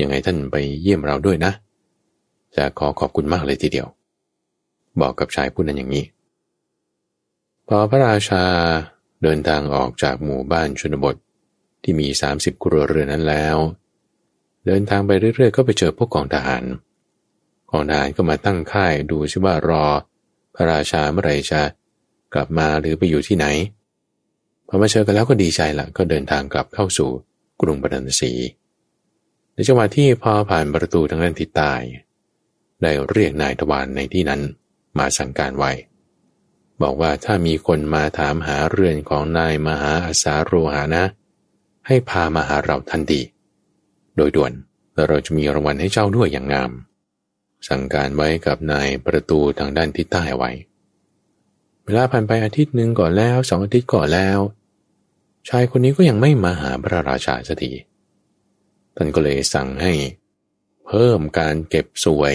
ยังไงท่านไปเยี่ยมเราด้วยนะ จะขอขอบคุณมากเลยทีเดียว บอกกับชายผู้นั้นอย่างนี้ พอพระราชาเดินทางออกจากหมู่บ้านชนบทที่มี 30ครัวเรือนนั้นแล้ว เดินทางไปเรื่อยๆ ก็ไปเจอพวกกองทหาร กองทหารก็มาตั้งค่ายดูชิว่ารอ พระราชาเมื่อไรจะกลับมาหรือไปอยู่ที่ไหนพอมาเจอกันแล้วก็ดีใจละก็เดินทางกลับเข้าสู่กรุงปรันสีในจังหวะที่พอผ่านประตูทางด้านทิศใต้ได้เรียกนายทวารในที่นั้นมาสั่งการไว้ บอกว่าถ้ามีคนมาถามหาเรือนของนายมหาอาสาโรหานะ ให้พามาหาเราทันทีโดยด่วนแล้วเราจะมีรางวัลให้เจ้าด้วยอย่างงาม สั่งการไว้กับนายประตูทางด้านทิศใต้ไว้ เวลาผ่านไปอาทิตย์หนึ่งก่อนแล้วสองอาทิตย์ก่อนแล้ว ชายคนนี้ก็ยังไม่มาหาพระราชาสักทีท่านก็เลยสั่งให้ เพิ่มการเก็บสวย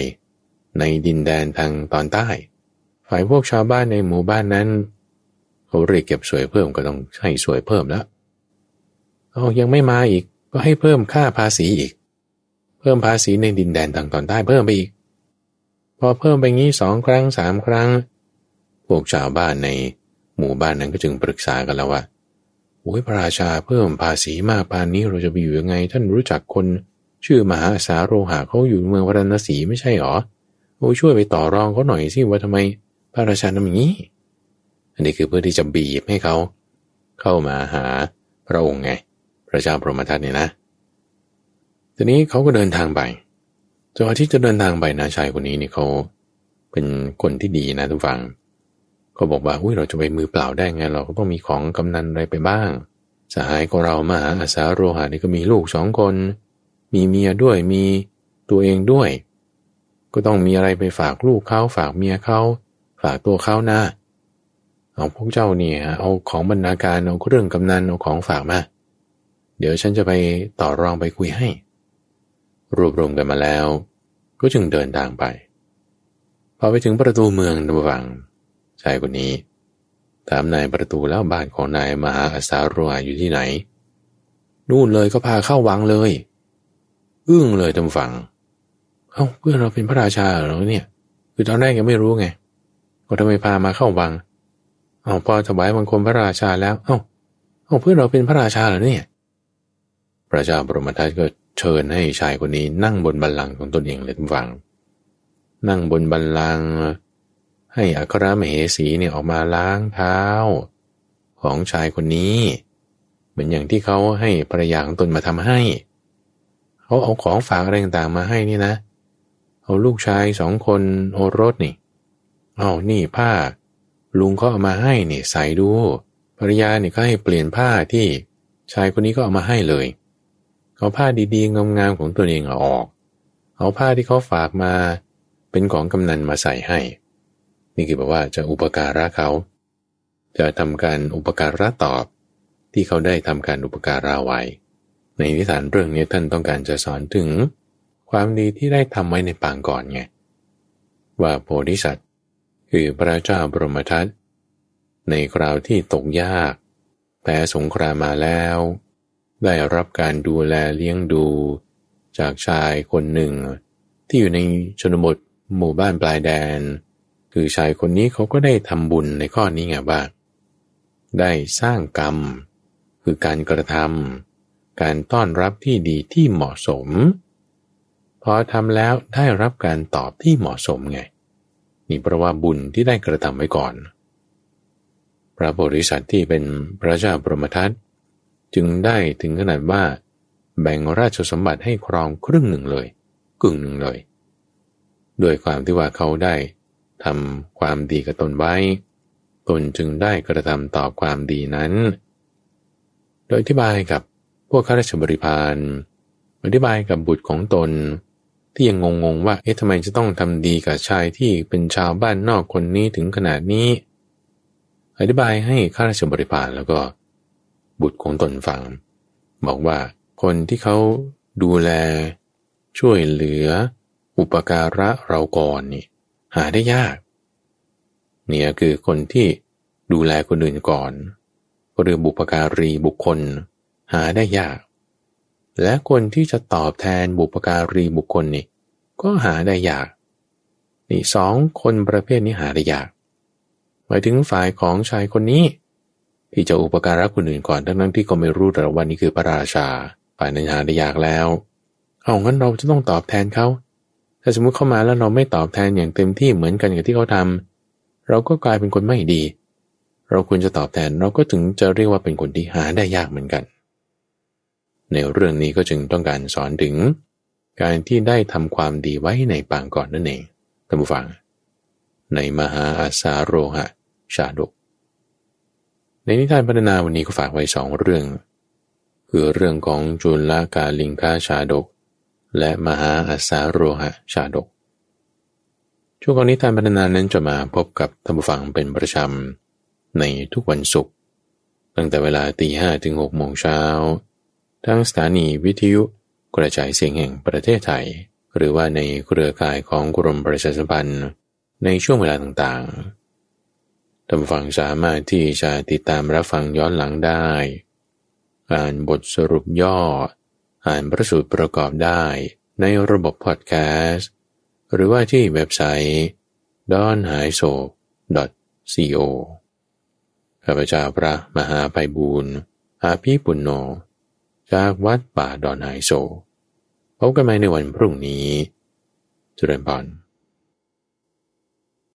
ในดินแดนทางตอนใต้ ฝ่ายพวกชาวบ้านในหมู่บ้านนั้นเขาเรียกเก็บสวยเพิ่มก็ต้องให้สวยเพิ่มแล้วเอายังไม่มาอีกก็ให้เพิ่มค่าภาษีอีก เพิ่มภาษีในดินแดนทางตอนใต้เพิ่มไปอีก พอเพิ่มไปงี้สองครั้งสามครั้ง พวกชาวบ้านในหมู่บ้านนั้นก็จึงปรึกษากันแล้วว่าโอ้ยพระราชาเพิ่มภาษีมากปานนี้เราจะไปอยู่ยังไง ท่านรู้จักคน ชื่อมหาสาโรหะเขาอยู่เมืองวรณสีไม่ใช่หรอโอ้ช่วยไปต่อรองเขาหน่อยสิว่าทำไมพระราชาทำอย่างนี้ อันนี้คือเพื่อที่จะบีบให้เขาเข้ามาหาพระองค์ไง พระเจ้าพรหมทัตเนี่ยนะ ทีนี้เขาก็เดินทางไป จังหวะที่จะเดินทางไปนะชายคนนี้นี่เขาเป็นคนที่ดีนะทุกฝังก็บอกว่าอุ้ยเราจะไปมือเปล่าได้ไงเราก็ต้องมีของกำนันอะไรไปบ้างสหายของเรามาหาอาสาโรหะนี่ก็มีลูกสองคน มีเมียด้วยมีตัวเองด้วย ก็ต้องมีอะไรไปฝากลูกเขาฝากเมียเขาฝากตัวเขานะเอาพวกเจ้าเนี่ยเอาของบรรณาการเอาเรื่องกำนันเอาของฝากมาเดี๋ยวฉันจะไปต่อรองไปคุยให้ รวบรวมกันมาแล้ว ก็จึงเดินทางไป พอไปถึงประตูเมืองระหว่างชายคนนี้ ถามนายประตูแล้วบ้านของนายมหาอาสาโรหอยู่ที่ไหน นู่นเลยก็พาเข้าวังเลย อึ้งเลยทำฝัง เอา้าเพื่อนเราเป็นพระราชาเหรอเนี่ย คือตอนแรกยังไม่รู้ไงก็ทำไมพามาเข้าวัง เอาพอถวายบังคมพระราชาแล้ว เอา้าเอาเพื่อนเราเป็นพระราชาเหรอเนี่ย พระเจ้าบรมทัตก็ เชิญให้ชายคนนี้นั่งบนบัลลังก์ของตนเองเลยทุกฝัง นั่งบนบัลลังก์ให้อัครมเหสีเนี่ยออกมาล้างเท้า ของชายคนนี้ เหมือนอย่างที่เขาให้ภรรยาของตนมาทำให้ เขาเอาของฝากอะไรต่างๆมาให้นี่นะ เอาลูกชายสองคนโอรสนี่ เอานี่ผ้า ลุงเขาเอามาให้เนี่ยใส่ดู ภรรยาเนี่ยก็ให้เปลี่ยนผ้าที่ชายคนนี้ก็เอามาให้เลย เอาผ้าดีๆ งามๆของตัวเองเอาออก เอาผ้าที่เขาฝากมาเป็นของกำนันมาใส่ให้ นี่คือบอกว่าจะอุปการะเขา จะทำการอุปการะตอบ ที่เขาได้ทำการอุปการะไว้ ในนิทานเรื่องนี้ท่านต้องการจะสอนถึง ความดีที่ได้ทำไว้ในปางก่อนไง ว่าโพธิสัตว์คือพระเจ้าบรมทัตในคราวที่ตกยากแพ้สงครามมาแล้ว ได้รับการดูแลเลี้ยงดู จากชายคนหนึ่ง ที่อยู่ในชนบทหมู่บ้านปลายแดน คือชายคนนี้เขาก็ได้ทำบุญในข้อนี้ไงว่าได้สร้างกรรม คือการกระทำการต้อนรับที่ดีที่เหมาะสม พอทำแล้วได้รับการตอบที่เหมาะสมไง นี่เพราะว่าบุญที่ได้กระทำไว้ก่อน พระโพธิสัตว์ที่เป็นพระเจ้าปรมทัต จึงได้ถึงขนาดว่า แบ่งราชสมบัติให้ครองครึ่งหนึ่งเลยกึ่งหนึ่งเลยด้วยความที่ว่าเขาได้ทำความดีกับตนไว้ ตนจึงได้กระทำต่อความดีนั้น โดยอธิบายกับพวกข้าราชบริพารอธิบายกับบุตรของตน ที่ยังงงๆว่า เอ๊ะทำไมจะต้องทำดีกับชายที่เป็นชาวบ้านนอกคนนี้ถึงขนาดนี้ อธิบายให้ข้าราชบริพารแล้วก็ บุตรของตนฟัง บอกว่าคนที่เขาดูแล ช่วยเหลือ อุปการะเราก่อนนี่หาได้ยาก เนี่ยคือคนที่ดูแลคนอื่นก่อนหรือบุปการีบุคคล หาได้ยาก และคนที่จะตอบแทนบุปการีบุคคลนี่ก็หาได้ยากนี่สองคนประเภทนี้หาได้ยาก หมายถึงฝ่ายของชายคนนี้ ที่จะอุปการะคนอื่นก่อนทั้งนั้นที่ก็ไม่รู้แต่ว่านี่คือพระราชาฝ่ายนั้นหาได้ยากแล้ว เอางั้นเราจะต้องตอบแทนเขาถ้าสมมติเข้ามาแล้วเราไม่ตอบแทนอย่างเต็มที่เหมือนกันกับที่เขาทำเราก็กลายเป็นคนไม่ดี เราควรจะตอบแทนเราก็ถึงจะเรียกว่าเป็นคนที่หาได้ยากเหมือนกัน ในเรื่องนี้ก็จึงต้องการสอนถึง การที่ได้ทำความดีไว้ในปางก่อนนั่นเองท่านผู้ฟัง ในมหาอาสาโรหะ ชาดก ในนิทานพัฒนาวันนี้ก็ฝากไว้สองเรื่อง คือเรื่องของจุลกาลิงคาชาดก และมหาอัสาโรหะชาดก ช่วงของนี้ทานพัฒนานั้นจะมาพบกับท่านผู้ฟังเป็นประจำในทุกวันศุกร์ตั้งแต่เวลาตีห้ถึงหกโมงเช้าทั้งสถานีวิทยุกระจายเสียงแห่งประเทศไทย หรือว่าในเครือข่ายของกรมประชาสัมพันธ์ในช่วงเวลาต่างๆ ท่านฟังสามารถที่จะติดตามรับฟังย้อนหลังได้ อ่านบทสรุปย่อ อ่านประสูตรประกอบได้ในระบบพอดแคสต์ หรือว่าที่เว็บไซต์ d o n h a i s o co ข้าพเจ้าพระมหาไพบูรณ์อาภีปุณโญจากวัดป่าดอนไฮโซพบกันใหม่ในวันพรุ่งนี้จุเรนพร